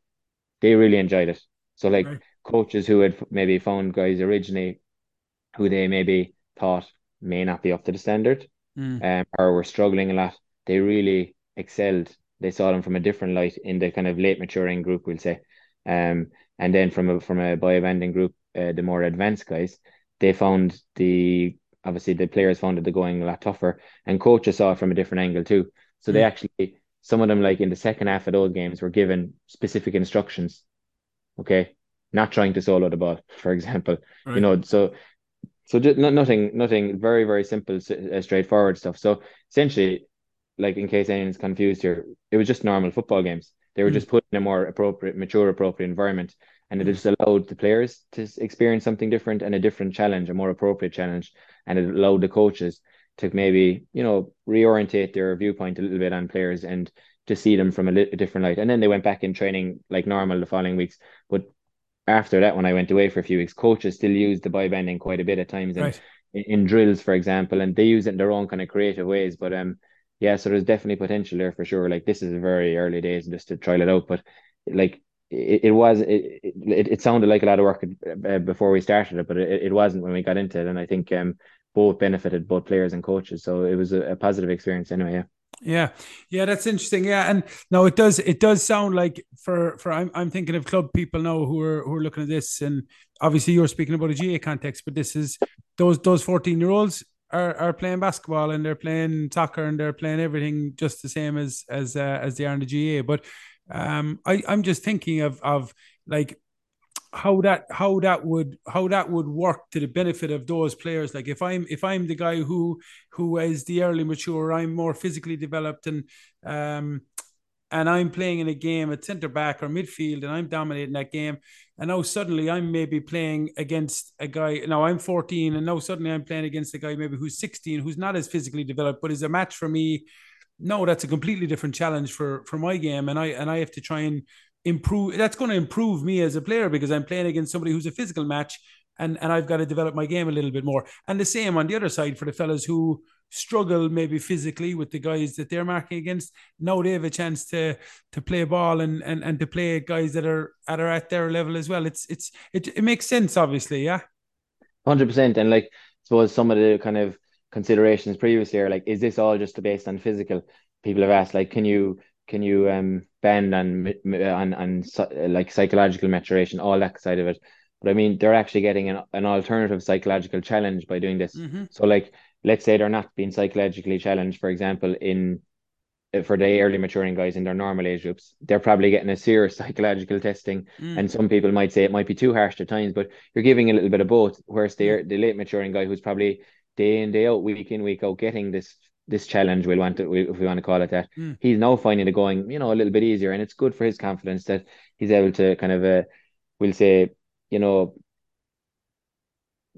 They really enjoyed it. So like right. coaches who had maybe found guys originally who they maybe thought may not be up to the standard, Mm. um, or were struggling a lot, they really excelled. They saw them from a different light in the kind of late maturing group, we'll say. Um, and then from a from a bio-banding group, uh, the more advanced guys, they found the obviously the players found it the going a lot tougher, and coaches saw it from a different angle too. So they Mm. actually some of them like in the second half of those games were given specific instructions. Okay, not trying to solo the ball, for example. You know, so so just no, nothing, nothing, very, very simple, uh, straightforward stuff. So essentially, like in case anyone's confused here, it was just normal football games. They were Mm. just put in a more appropriate, mature, appropriate environment, and it Mm. just allowed the players to experience something different and a different challenge, a more appropriate challenge, and it allowed the coaches to maybe, you know, reorientate their viewpoint a little bit on players and to see them from a, li- a different light. And then they went back in training like normal the following weeks. But after that, when I went away for a few weeks, coaches still use the biobanding quite a bit at times, and Right. in, in drills, for example, and they use it in their own kind of creative ways. But um, yeah, so there's definitely potential there for sure. Like this is very early days just to trial it out, but like it, it was it, it it sounded like a lot of work uh, before we started it, but it, it wasn't when we got into it, and I think um both benefited both players and coaches, so it was a, a positive experience anyway. Yeah. Yeah, yeah, that's interesting. Yeah, and no, it does. It does sound like for for I'm I'm thinking of club people now who are who are looking at this, and obviously you're speaking about a GAA context, but this is those those 14 year olds are are playing basketball and they're playing soccer and they're playing everything just the same as as uh, as they are in the GAA. But um, I I'm just thinking of of like how that how that would how that would work to the benefit of those players. Like if i'm if i'm the guy who who is the early mature i'm more physically developed and um and i'm playing in a game at center back or midfield and i'm dominating that game and now suddenly i'm maybe playing against a guy now i'm 14 and now suddenly i'm playing against a guy maybe who's 16 who's not as physically developed but is a match for me no that's a completely different challenge for for my game. And i and i have to try and improve that's going to improve me as a player because I'm playing against somebody who's a physical match and and I've got to develop my game a little bit more. And the same on the other side for the fellas who struggle maybe physically with the guys that they're marking against. Now they have a chance to to play ball and and, and to play guys that are that are at their level as well. It's it's it, it makes sense obviously, yeah. Hundred percent, and like I suppose some of the kind of considerations previously are like, is this all just based on physical? People have asked, like, can you can you um bend on on on like psychological maturation, all that side of it? But I mean, they're actually getting an, an alternative psychological challenge by doing this. Mm-hmm. So, like, let's say they're not being psychologically challenged, for example, in for the early maturing guys in their normal age groups, they're probably getting a serious psychological testing. Mm. And some people might say it might be too harsh at times, but you're giving a little bit of both. Whereas the the late maturing guy who's probably day in, day out, week in, week out, getting this this challenge, we'll want to if we want to call it that. Mm. He's now finding it going, you know, a little bit easier. And it's good for his confidence that he's able to kind of uh we'll say, you know,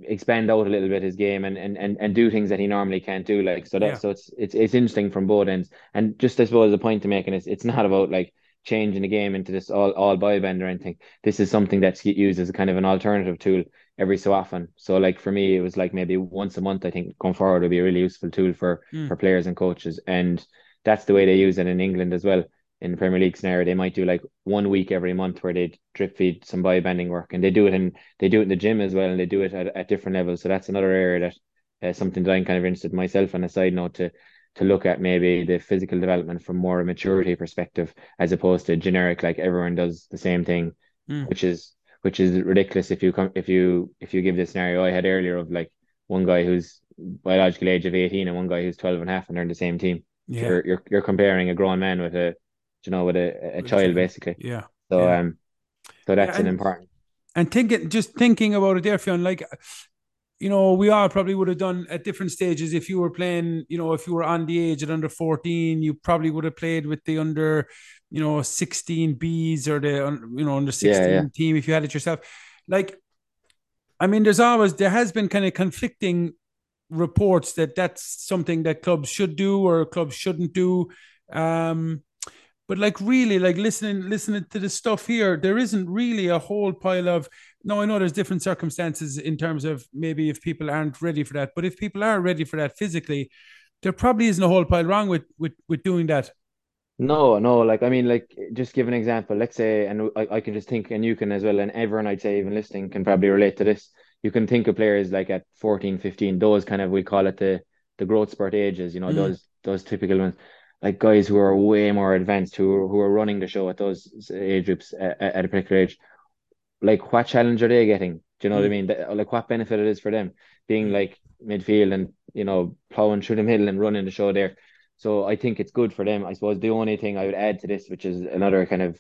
expand out a little bit his game and and and, and do things that he normally can't do. Like so that Yeah. so it's it's it's interesting from both ends. And just I suppose the point to making is it's it's not about like changing the game into this all all boy bend or anything. This is something that's used as a kind of an alternative tool every so often. So like for me, it was like maybe once a month. I think going forward would be a really useful tool for Mm. for players and coaches. And that's the way they use it in England as well. In the Premier League scenario, they might do like one week every month where they drip feed some biobanding work, and they do it in they do it in the gym as well, and they do it at, at different levels. So that's another area that uh, something that I'm kind of interested in myself on a side note to to look at maybe the physical development from more a maturity perspective as opposed to generic like everyone does the same thing, Mm. which is which is ridiculous if you come if you if you give the scenario I had earlier of like one guy who's biological age of 18 and one guy who's 12 and a half and they're in the same team. Yeah. You're, you're you're comparing a grown man with a you know with a, a child basically. Yeah. So Yeah. um so that's Yeah, an important and thinking just thinking about it there Fionn, like you know we all probably would have done at different stages if you were playing you know if you were on the age at under 14 you probably would have played with the under you know 16 b's or the you know under 16 Yeah, yeah. team if you had it yourself. Like i mean there's always there has been kind of conflicting reports that that's something that clubs should do or clubs shouldn't do. Um but like really like listening listening to the stuff here there isn't really a whole pile of no i know there's different circumstances in terms of maybe if people aren't ready for that but if people are ready for that physically there probably isn't a whole pile wrong with with with doing that No, no, like I mean, like just give an example. Let's say, and I, I can just think, and you can as well, and everyone I'd say even listening can probably relate to this. you can think of players like at 14, 15, those kind of we call it the the growth spurt ages, you know, mm. those those typical ones, like guys who are way more advanced, who who are running the show at those age groups at, at a particular age. Like, what challenge are they getting? Do you know mm. what I mm. mean? Like, what benefit it is for them being like midfield and you know plowing through the middle and running the show there. So I think it's good for them. I suppose the only thing I would add to this, which is another kind of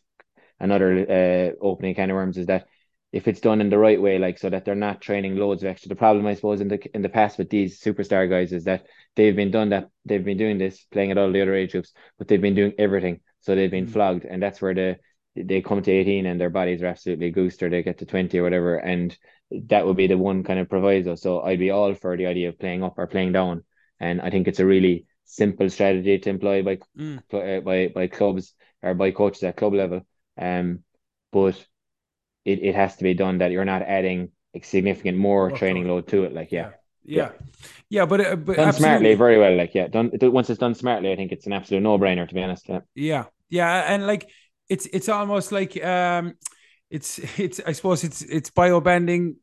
another uh, opening kind of worms, is that if it's done in the right way, like so that they're not training loads of extra. The problem, I suppose, in the in the past with these superstar guys is that they've been done that they've been doing this, playing at all the other age groups, but they've been doing everything. So they've been mm-hmm. flogged, and that's where the they come to 18 and their bodies are absolutely goosed or they get to 20 or whatever and that would be the one kind of proviso so I'd be all for the idea of playing up or playing down and I think it's a really simple strategy to employ by mm. Uh, by by clubs or by coaches at club level um but it, it has to be done that you're not adding a significant more training load to it. Like, yeah. Yeah. Yeah, but, uh, but done absolutely. smartly, very well. Like, yeah, done once it's done smartly, I think it's an absolute no brainer. To be honest, yeah, yeah, yeah, and like it's it's almost like um, it's it's I suppose it's it's bio banding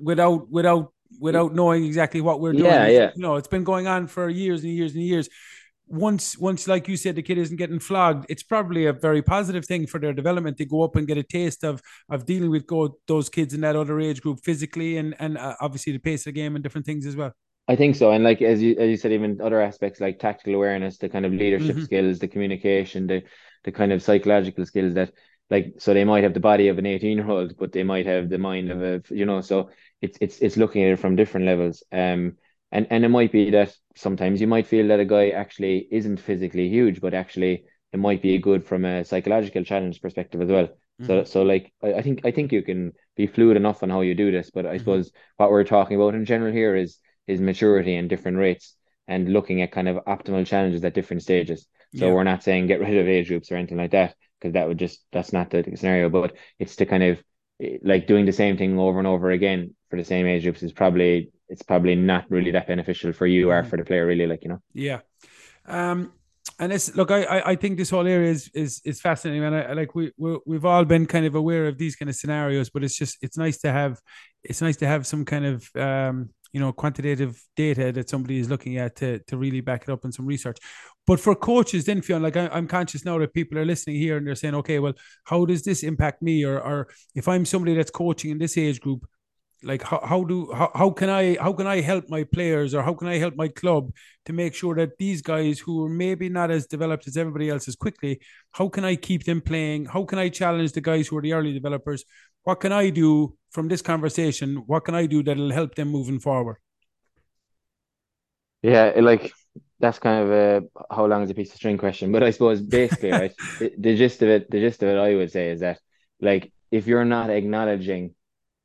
without without without knowing exactly what we're doing. Yeah, yeah. You know, it's been going on for years and years and years once once like you said the kid isn't getting flogged it's probably a very positive thing for their development to go up and get a taste of of dealing with go, those kids in that other age group physically and and uh, obviously the pace of the game and different things as well I think so and like as you as you said even other aspects like tactical awareness the kind of leadership mm-hmm. skills the communication the the kind of psychological skills that like so they might have the body of an 18 year old but they might have the mind of a you know so it's it's it's looking at it from different levels um and and it might be that sometimes you might feel that a guy actually isn't physically huge, but actually it might be good from a psychological challenge perspective as well. Mm-hmm. So so like I, I, think I think you can be fluid enough on how you do this, but I mm-hmm. suppose what we're talking about in general here is is maturity and different rates and looking at kind of optimal challenges at different stages. So yeah. we're not saying get rid of age groups or anything like that because that would just that's not the scenario. But it's to kind of like doing the same thing over and over again for the same age groups is probably it's probably not really that beneficial for you or mm. for the player, really. Like you know. Yeah. Um, and it's look, I I think this whole area is is is fascinating, and I, like we we we've all been kind of aware of these kind of scenarios, but it's just it's nice to have it's nice to have some kind of um you know quantitative data that somebody is looking at to to really back it up in some research. But for coaches, then feel like I, I'm conscious now that people are listening here and they're saying, okay, well, how does this impact me? Or or if I'm somebody that's coaching in this age group, like how, how do how, how can i how can i help my players or how can i help my club to make sure that these guys who are maybe not as developed as everybody else as quickly how can i keep them playing? How can i challenge the guys who are the early developers? What can i do from this conversation? What can i do that'll help them moving forward yeah like that's kind of a how long is a piece of string question but i suppose basically right the gist of it the gist of it i would say is that like if you're not acknowledging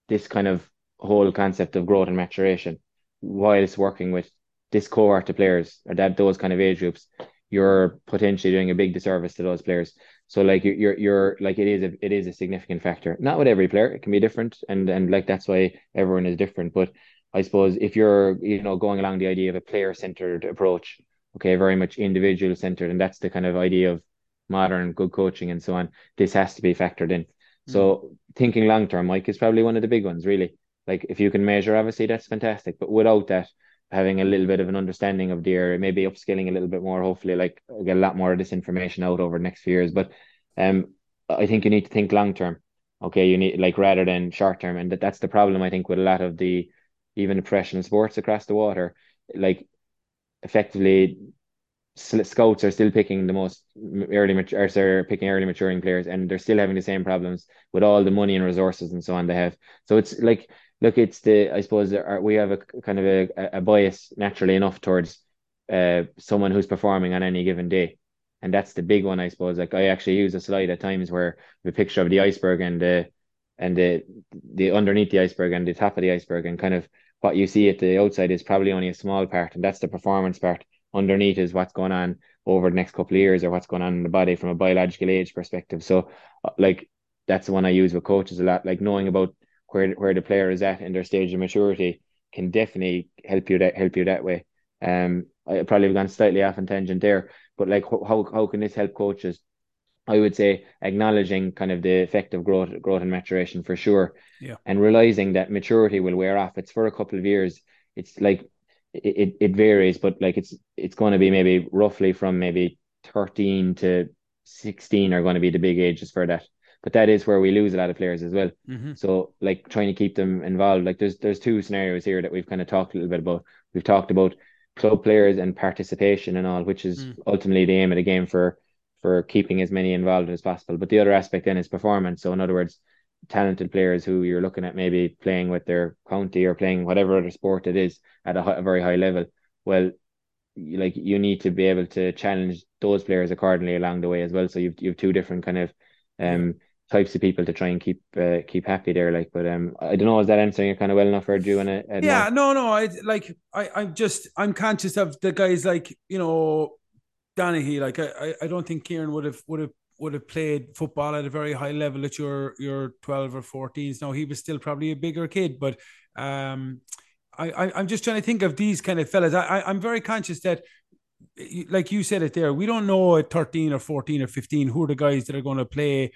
this kind of whole concept of growth and maturation whilst working with this cohort of players or that those kind of age groups you're potentially doing a big disservice to those players. So like you're you're like it is a it is a significant factor. Not with every player it can be different and and like that's why everyone is different but i suppose if you're you know going along the idea of a player centered approach okay very much individual centered and that's the kind of idea of modern good coaching and so on this has to be factored in so mm. thinking long term mike is probably one of the big ones really like if you can measure, obviously that's fantastic. But without that, having a little bit of an understanding of the area, maybe upskilling a little bit more, hopefully, like get a lot more of this information out over the next few years. But um, I think you need to think long term. Okay, you need like rather than short term, and that, that's the problem I think with a lot of the even the professional sports across the water. Like effectively, scouts are still picking the most early mature, or sorry, picking early maturing players, and they're still having the same problems with all the money and resources and so on they have. So it's like look, it's the I suppose we have a kind of a, a bias naturally enough towards uh someone who's performing on any given day, and that's the big one I suppose. Like I actually use a slide at times where the picture of the iceberg and the and the the underneath the iceberg and the top of the iceberg and kind of what you see at the outside is probably only a small part, and that's the performance part. Underneath is what's going on over the next couple of years or what's going on in the body from a biological age perspective. So, uh, like that's the one I use with coaches a lot. Like knowing about where where the player is at in their stage of maturity can definitely help you that help you that way. Um, I probably have gone slightly off on tangent there, but like how how can this help coaches? I would say acknowledging kind of the effect of growth, growth and maturation for sure. Yeah. And realizing that maturity will wear off. It's for a couple of years. It's like it, it varies, but like it's it's going to be maybe roughly from maybe 13 to 16 are going to be the big ages for that. But that is where we lose a lot of players as well. Mm-hmm. So like trying to keep them involved. Like there's there's two scenarios here that we've kind of talked a little bit about. We've talked about club players and participation and all, which is mm. ultimately the aim of the game for for keeping as many involved as possible. But the other aspect then is performance. So in other words, talented players who you're looking at maybe playing with their county or playing whatever other sport it is at a, high, a very high level. Well, like you need to be able to challenge those players accordingly along the way as well. So you've you've two different kind of um types of people to try and keep uh, keep happy there. Like, but um, I don't know, is that answering it kind of well enough, or do you want to? Yeah, no, no. I like I I'm just I'm conscious of the guys like you know Donaghy. Like I I don't think Kieran would have would have would have played football at a very high level at your your 12 or 14s. Now he was still probably a bigger kid, but um, I, I am just trying to think of these kind of fellas. I, I I'm very conscious that. Like you said it there, we don't know at 13 or 14 or 15 who are the guys that are going to play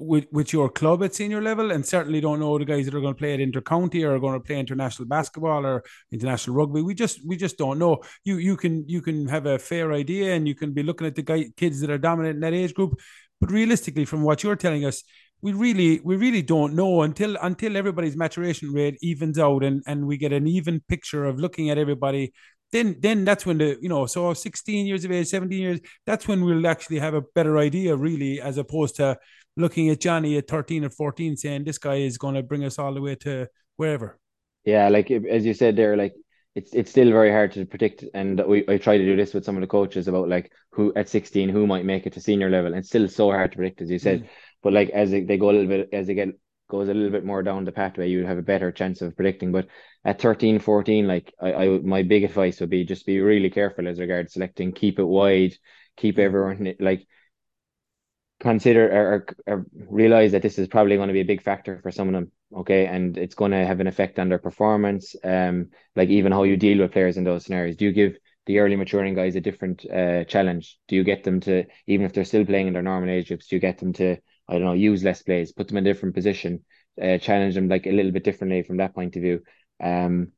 with with your club at senior level, and certainly don't know the guys that are going to play at intercounty or are going to play international basketball or international rugby. We just we just don't know. You you can you can have a fair idea, and you can be looking at the guy kids that are dominant in that age group, but realistically, from what you're telling us, we really we really don't know until until everybody's maturation rate evens out and and we get an even picture of looking at everybody then then that's when the you know so 16 years of age 17 years that's when we'll actually have a better idea really as opposed to looking at Johnny at 13 or 14 saying this guy is going to bring us all the way to wherever. Yeah, like as you said there, like it's it's still very hard to predict. And we I try to do this with some of the coaches about like who at 16 who might make it to senior level. And still so hard to predict, as you said. Mm. But like as they, they go a little bit as they get goes a little bit more down the pathway, you have a better chance of predicting. But at 13, 14, like I, I my big advice would be just be really careful as regards selecting, keep it wide, keep mm. everyone like consider or, or, realize that this is probably going to be a big factor for some of them okay? And it's going to have an effect on their performance um like even how you deal with players in those scenarios. Do you give the early maturing guys a different uh challenge? Do you get them to even if they're still playing in their normal age groups do you get them to i don't know use less plays put them in a different position uh, challenge them like a little bit differently from that point of view? Um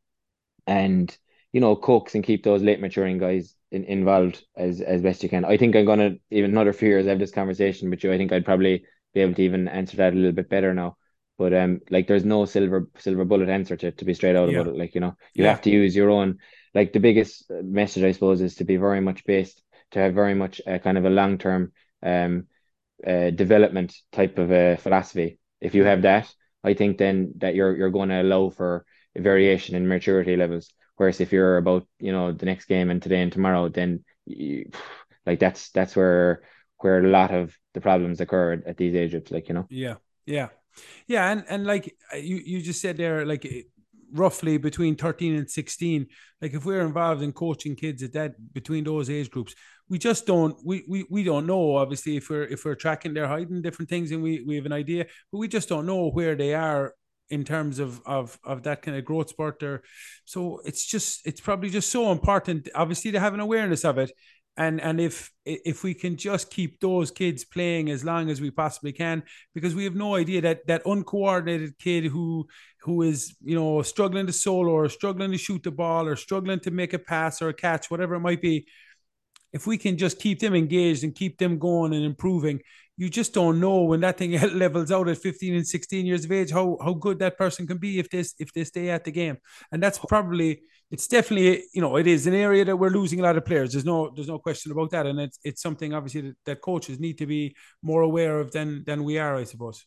and you know coax and keep those late maturing guys in, involved as as best you can. I think I'm gonna even another few years have this conversation with you. I think I'd probably be able to even answer that a little bit better now. But um, like there's no silver silver bullet answer to to be straight out yeah. about it. Like you know, you yeah. have to use your own. Like the biggest message I suppose is to be very much based to have very much a kind of a long term um uh, development type of a philosophy. If you have that, I think then that you're you're going to allow for variation in maturity levels. Whereas if you're about you know the next game and today and tomorrow, then you, like that's that's where where a lot of the problems occur at these age groups. Like you know. Yeah, yeah, yeah, and and like uh, you you just said there, like roughly between 13 and 16 like if we're involved in coaching kids at that between those age groups we just don't we, we we don't know obviously if we're if we're tracking they're hiding different things and we we have an idea but we just don't know where they are in terms of of of that kind of growth spurt there. So it's just it's probably just so important, obviously, to have an awareness of it. And and if if we can just keep those kids playing as long as we possibly can, because we have no idea that that uncoordinated kid who who is you know struggling to solo or struggling to shoot the ball or struggling to make a pass or a catch, whatever it might be, if we can just keep them engaged and keep them going and improving, you just don't know when that thing levels out at 15 and 16 years of age how how good that person can be if they if they stay at the game. And that's probably it's definitely you know it is an area that we're losing a lot of players. There's no there's no question about that. And it's it's something obviously that, that coaches need to be more aware of than than we are i suppose.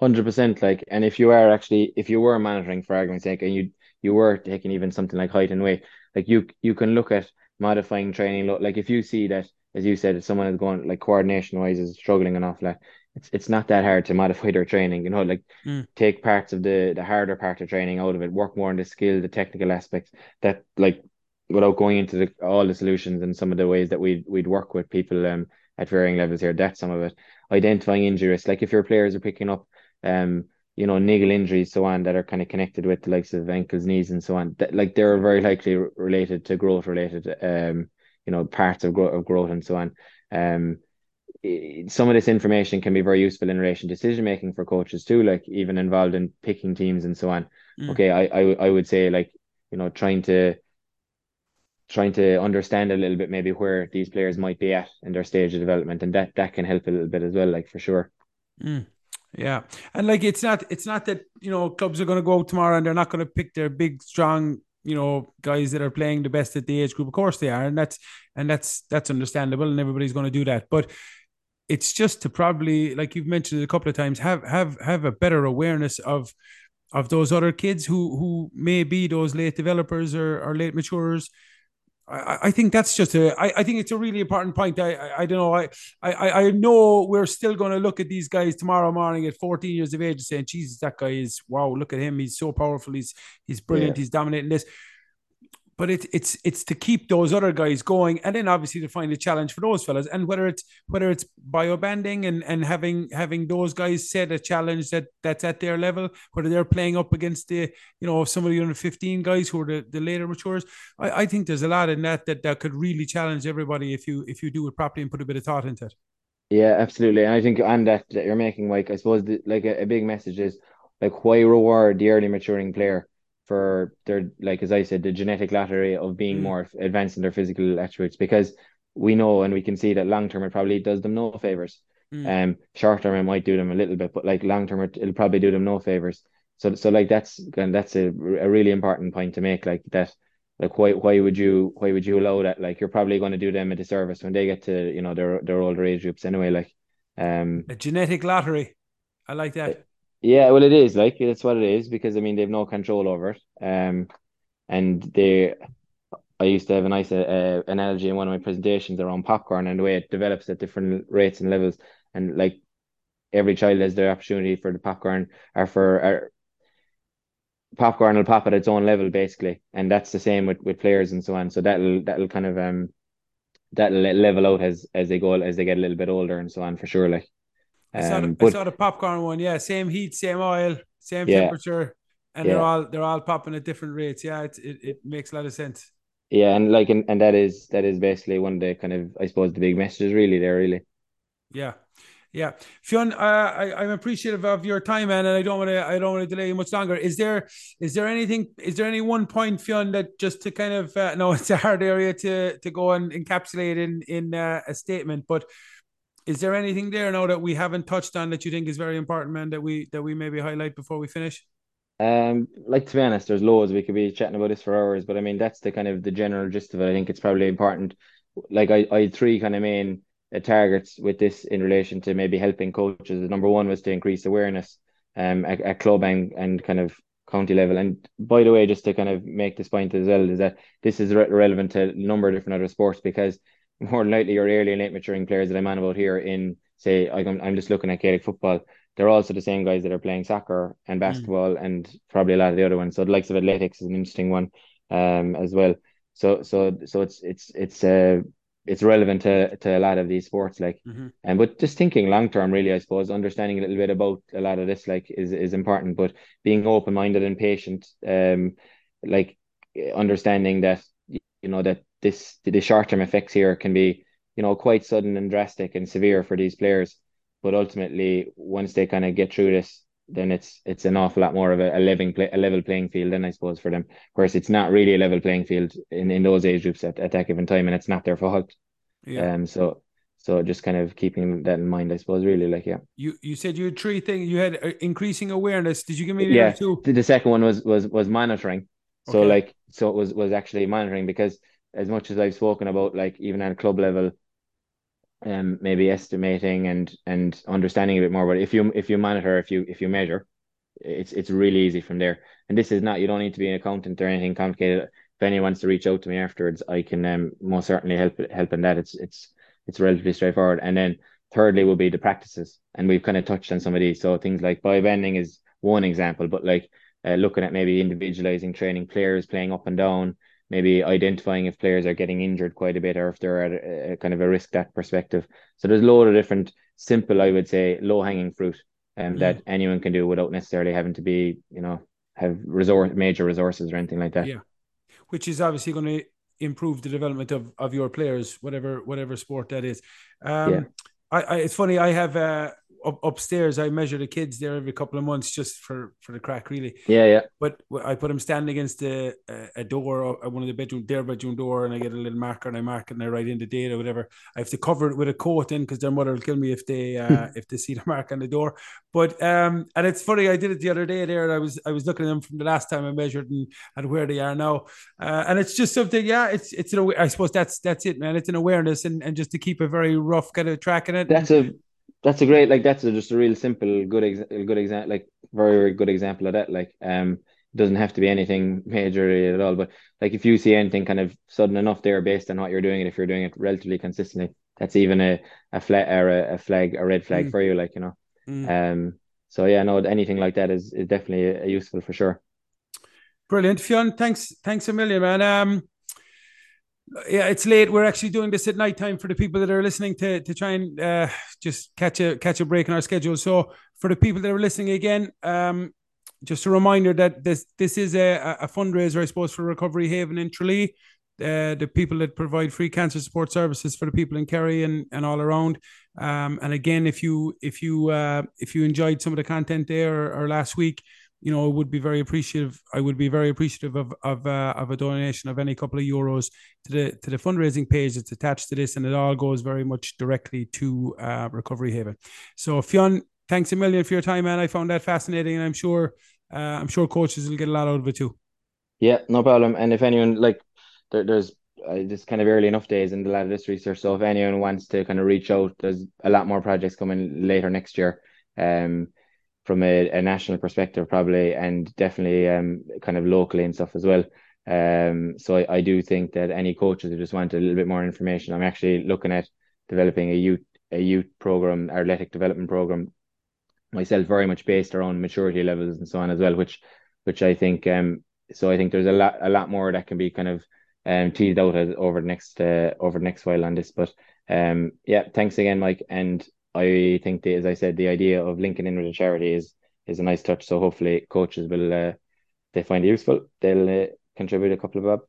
100% like and if you are actually if you were monitoring for argument's sake and you you were taking even something like height and weight like you you can look at modifying training like if you see that as you said, if someone is going like coordination wise is struggling enough, like it's it's not that hard to modify their training. You know, like mm. take parts of the the harder part of training out of it, work more on the skill, the technical aspects. That like without going into the, all the solutions and some of the ways that we we'd work with people um at varying levels here. That's some of it. Identifying injuries, like if your players are picking up um you know niggle injuries so on that are kind of connected with the likes of ankles knees and so on that like they're very likely related to growth related um you know parts of growth of growth and so on. Um, some of this information can be very useful in relation to decision making for coaches too, like even involved in picking teams and so on. Mm. Okay, I, I I would say like you know trying to trying to understand a little bit maybe where these players might be at in their stage of development, and that that can help a little bit as well, like for sure. Mm. Yeah, and like it's not it's not that you know clubs are going to go out tomorrow and they're not going to pick their big strong you know guys that are playing the best at the age group. Of course they are, and that's and that's that's understandable, and everybody's going to do that. But it's just to probably like you've mentioned it a couple of times have have have a better awareness of of those other kids who who may be those late developers or, or late maturers I, I think that's just a. I, I think it's a really important point. I, I, I don't know. I, I, I know we're still going to look at these guys tomorrow morning at 14 years of age and saying, Jesus, that guy is wow. Look at him. He's so powerful. He's he's brilliant. Yeah. He's dominating this but it's it's it's to keep those other guys going, and then obviously to find a challenge for those fellas. And whether it's whether it's biobanding and and having having those guys set a challenge that that's at their level, whether they're playing up against the you know some of the under fifteen guys who are the, the later matures. I, I think there's a lot in that that that could really challenge everybody if you if you do it properly and put a bit of thought into it. Yeah, absolutely. And I think on that that you're making, Mike, I suppose the, like a, a big message is like why reward the early maturing player for their like as I said, the genetic lottery of being mm. more advanced in their physical attributes because we know and we can see that long term it probably does them no favors. Mm. Um, short term it might do them a little bit, but like long term it, it'll probably do them no favors. So so like that's and that's a, a really important point to make. Like that, like why why would you why would you allow that? Like you're probably going to do them a disservice when they get to you know their their older age groups anyway. Like um, a genetic lottery. I like that. Yeah, well, it is like it's what it is because I mean they've no control over it. Um, and they, I used to have a nice uh, analogy in one of my presentations around popcorn and the way it develops at different rates and levels, and like every child has their opportunity for the popcorn or for or popcorn will pop at its own level basically, and that's the same with with players and so on. So that'll that'll kind of um that'll level out as as they go as they get a little bit older and so on for sure. Like. I saw, the, but, I saw the popcorn one. Yeah, same heat, same oil, same yeah, temperature, and yeah. they're all they're all popping at different rates. Yeah, it, it it makes a lot of sense. Yeah, and like and, and that is that is basically one of the kind of I suppose the big messages really there really. Yeah. Yeah, Fionn, uh, I, I'm appreciative of your time, man, and I don't want to I don't want to delay you much longer. Is there is there anything is there any one point, Fionn, that just to kind of uh, no, it's a hard area to to go and encapsulate in in uh, a statement, but is there anything there now that we haven't touched on that you think is very important, man, that we that we maybe highlight before we finish? Um, like to be honest, there's loads we could be chatting about this for hours, but I mean that's the kind of the general gist of it. I think it's probably important. Like I, I had three kind of main uh, targets with this in relation to maybe helping coaches. The number one was to increase awareness um at, at club and, and kind of county level. And by the way, just to kind of make this point as well, is that this is re- relevant to a number of different other sports because more than likely your early and late maturing players that I'm on about here in say I'm I'm just looking at Gaelic football. They're also the same guys that are playing soccer and mm. basketball mm. and probably a lot of the other ones. So the likes of athletics is an interesting one um as well. So so so it's it's it's uh it's relevant to, to a lot of these sports like mm-hmm. and but just thinking long term really I suppose understanding a little bit about a lot of this like is is important but being open minded and patient um like understanding that you know that this the short term effects here can be you know quite sudden and drastic and severe for these players but ultimately once they kind of get through this then it's it's an awful lot more of a, a living play, a level playing field then I suppose for them. Of course, it's not really a level playing field in, in those age groups at, at that given time, and it's not their fault. Yeah. Um. So so just kind of keeping that in mind, I suppose. Really, like yeah. You you said you had three things. You had uh, increasing awareness. Did you give me the yeah? Two? The second one was was was monitoring. So okay. like so it was was actually monitoring because as much as I've spoken about, like even at club level, um, maybe estimating and and understanding a bit more. But if you if you monitor, if you if you measure, it's it's really easy from there. And this is not you don't need to be an accountant or anything complicated. If anyone wants to reach out to me afterwards, I can um, most certainly help help in that. It's it's it's relatively straightforward. And then thirdly will be the practices, and we've kind of touched on some of these. So things like biobanding is one example, but like uh, looking at maybe individualizing training players playing up and down maybe identifying if players are getting injured quite a bit or if they're at a, a kind of a risk that perspective. So there's a load of different simple, I would say, low hanging fruit um, mm. that anyone can do without necessarily having to be, you know, have resort major resources or anything like that. Yeah. Which is obviously going to improve the development of, of your players, whatever whatever sport that is. Um, yeah. I, I it's funny. I have uh, up, upstairs. I measure the kids there every couple of months just for for the crack, really. Yeah, yeah. But I put them standing against a, a door, one of the bedroom, their bedroom door, and I get a little marker and I mark it and I write in the date or whatever. I have to cover it with a coat in because their mother will kill me if they uh, if they see the mark on the door. But um, and it's funny. I did it the other day there. I was I was looking at them from the last time I measured and, and where they are now. Uh, and it's just something. Yeah, it's it's an. I suppose that's that's it, man. It's an awareness and and just to keep a very rough kind of tracking it. That's a that's a great like that's a, just a real simple good ex- good example like very very good example of that. Like um it doesn't have to be anything major at all but like if you see anything kind of sudden enough there based on what you're doing and if you're doing it relatively consistently that's even a a flag or a, a flag a red flag mm. for you like you know? Mm. um so yeah no anything like that is is definitely a useful for sure. Brilliant. Fionn thanks thanks a million man. Um yeah, it's late. We're actually doing this at night time for the people that are listening to to try and uh, just catch a catch a break in our schedule. So for the people that are listening again, um, just a reminder that this this is a, a fundraiser, I suppose, for Recovery Haven in Tralee. Uh, the people that provide free cancer support services for the people in Kerry and, and all around. Um, and again, if you if you uh, if you enjoyed some of the content there or, or last week, you know, I would be very appreciative. I would be very appreciative of of uh, of a donation of any couple of euros to the to the fundraising page that's attached to this, and it all goes very much directly to uh, Recovery Haven. So, Fionn, thanks a million for your time, man. I found that fascinating, and I'm sure uh, I'm sure coaches will get a lot out of it too. Yeah, no problem. And if anyone like, there, there's uh, just kind of early enough days in the lot of this research. So if anyone wants to kind of reach out, there's a lot more projects coming later next year. Um, from a, a national perspective, probably, and definitely um, kind of locally and stuff as well. Um, so I, I do think that any coaches who just want a little bit more information, I'm actually looking at developing a youth a youth program, athletic development program myself, very much based around maturity levels and so on as well, which which I think um so I think there's a lot a lot more that can be kind of um teased out as, over the next uh, over the next while on this. But um yeah, thanks again, Mike, and I think, the, as I said, the idea of linking in with a charity is is a nice touch. So hopefully, coaches will uh, they find it useful. They'll uh, contribute a couple of bob.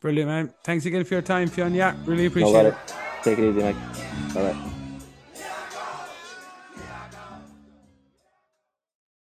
Brilliant, man. Thanks again for your time, Fionn. Yeah, really appreciate no, it. Take it easy, Mike. Bye bye.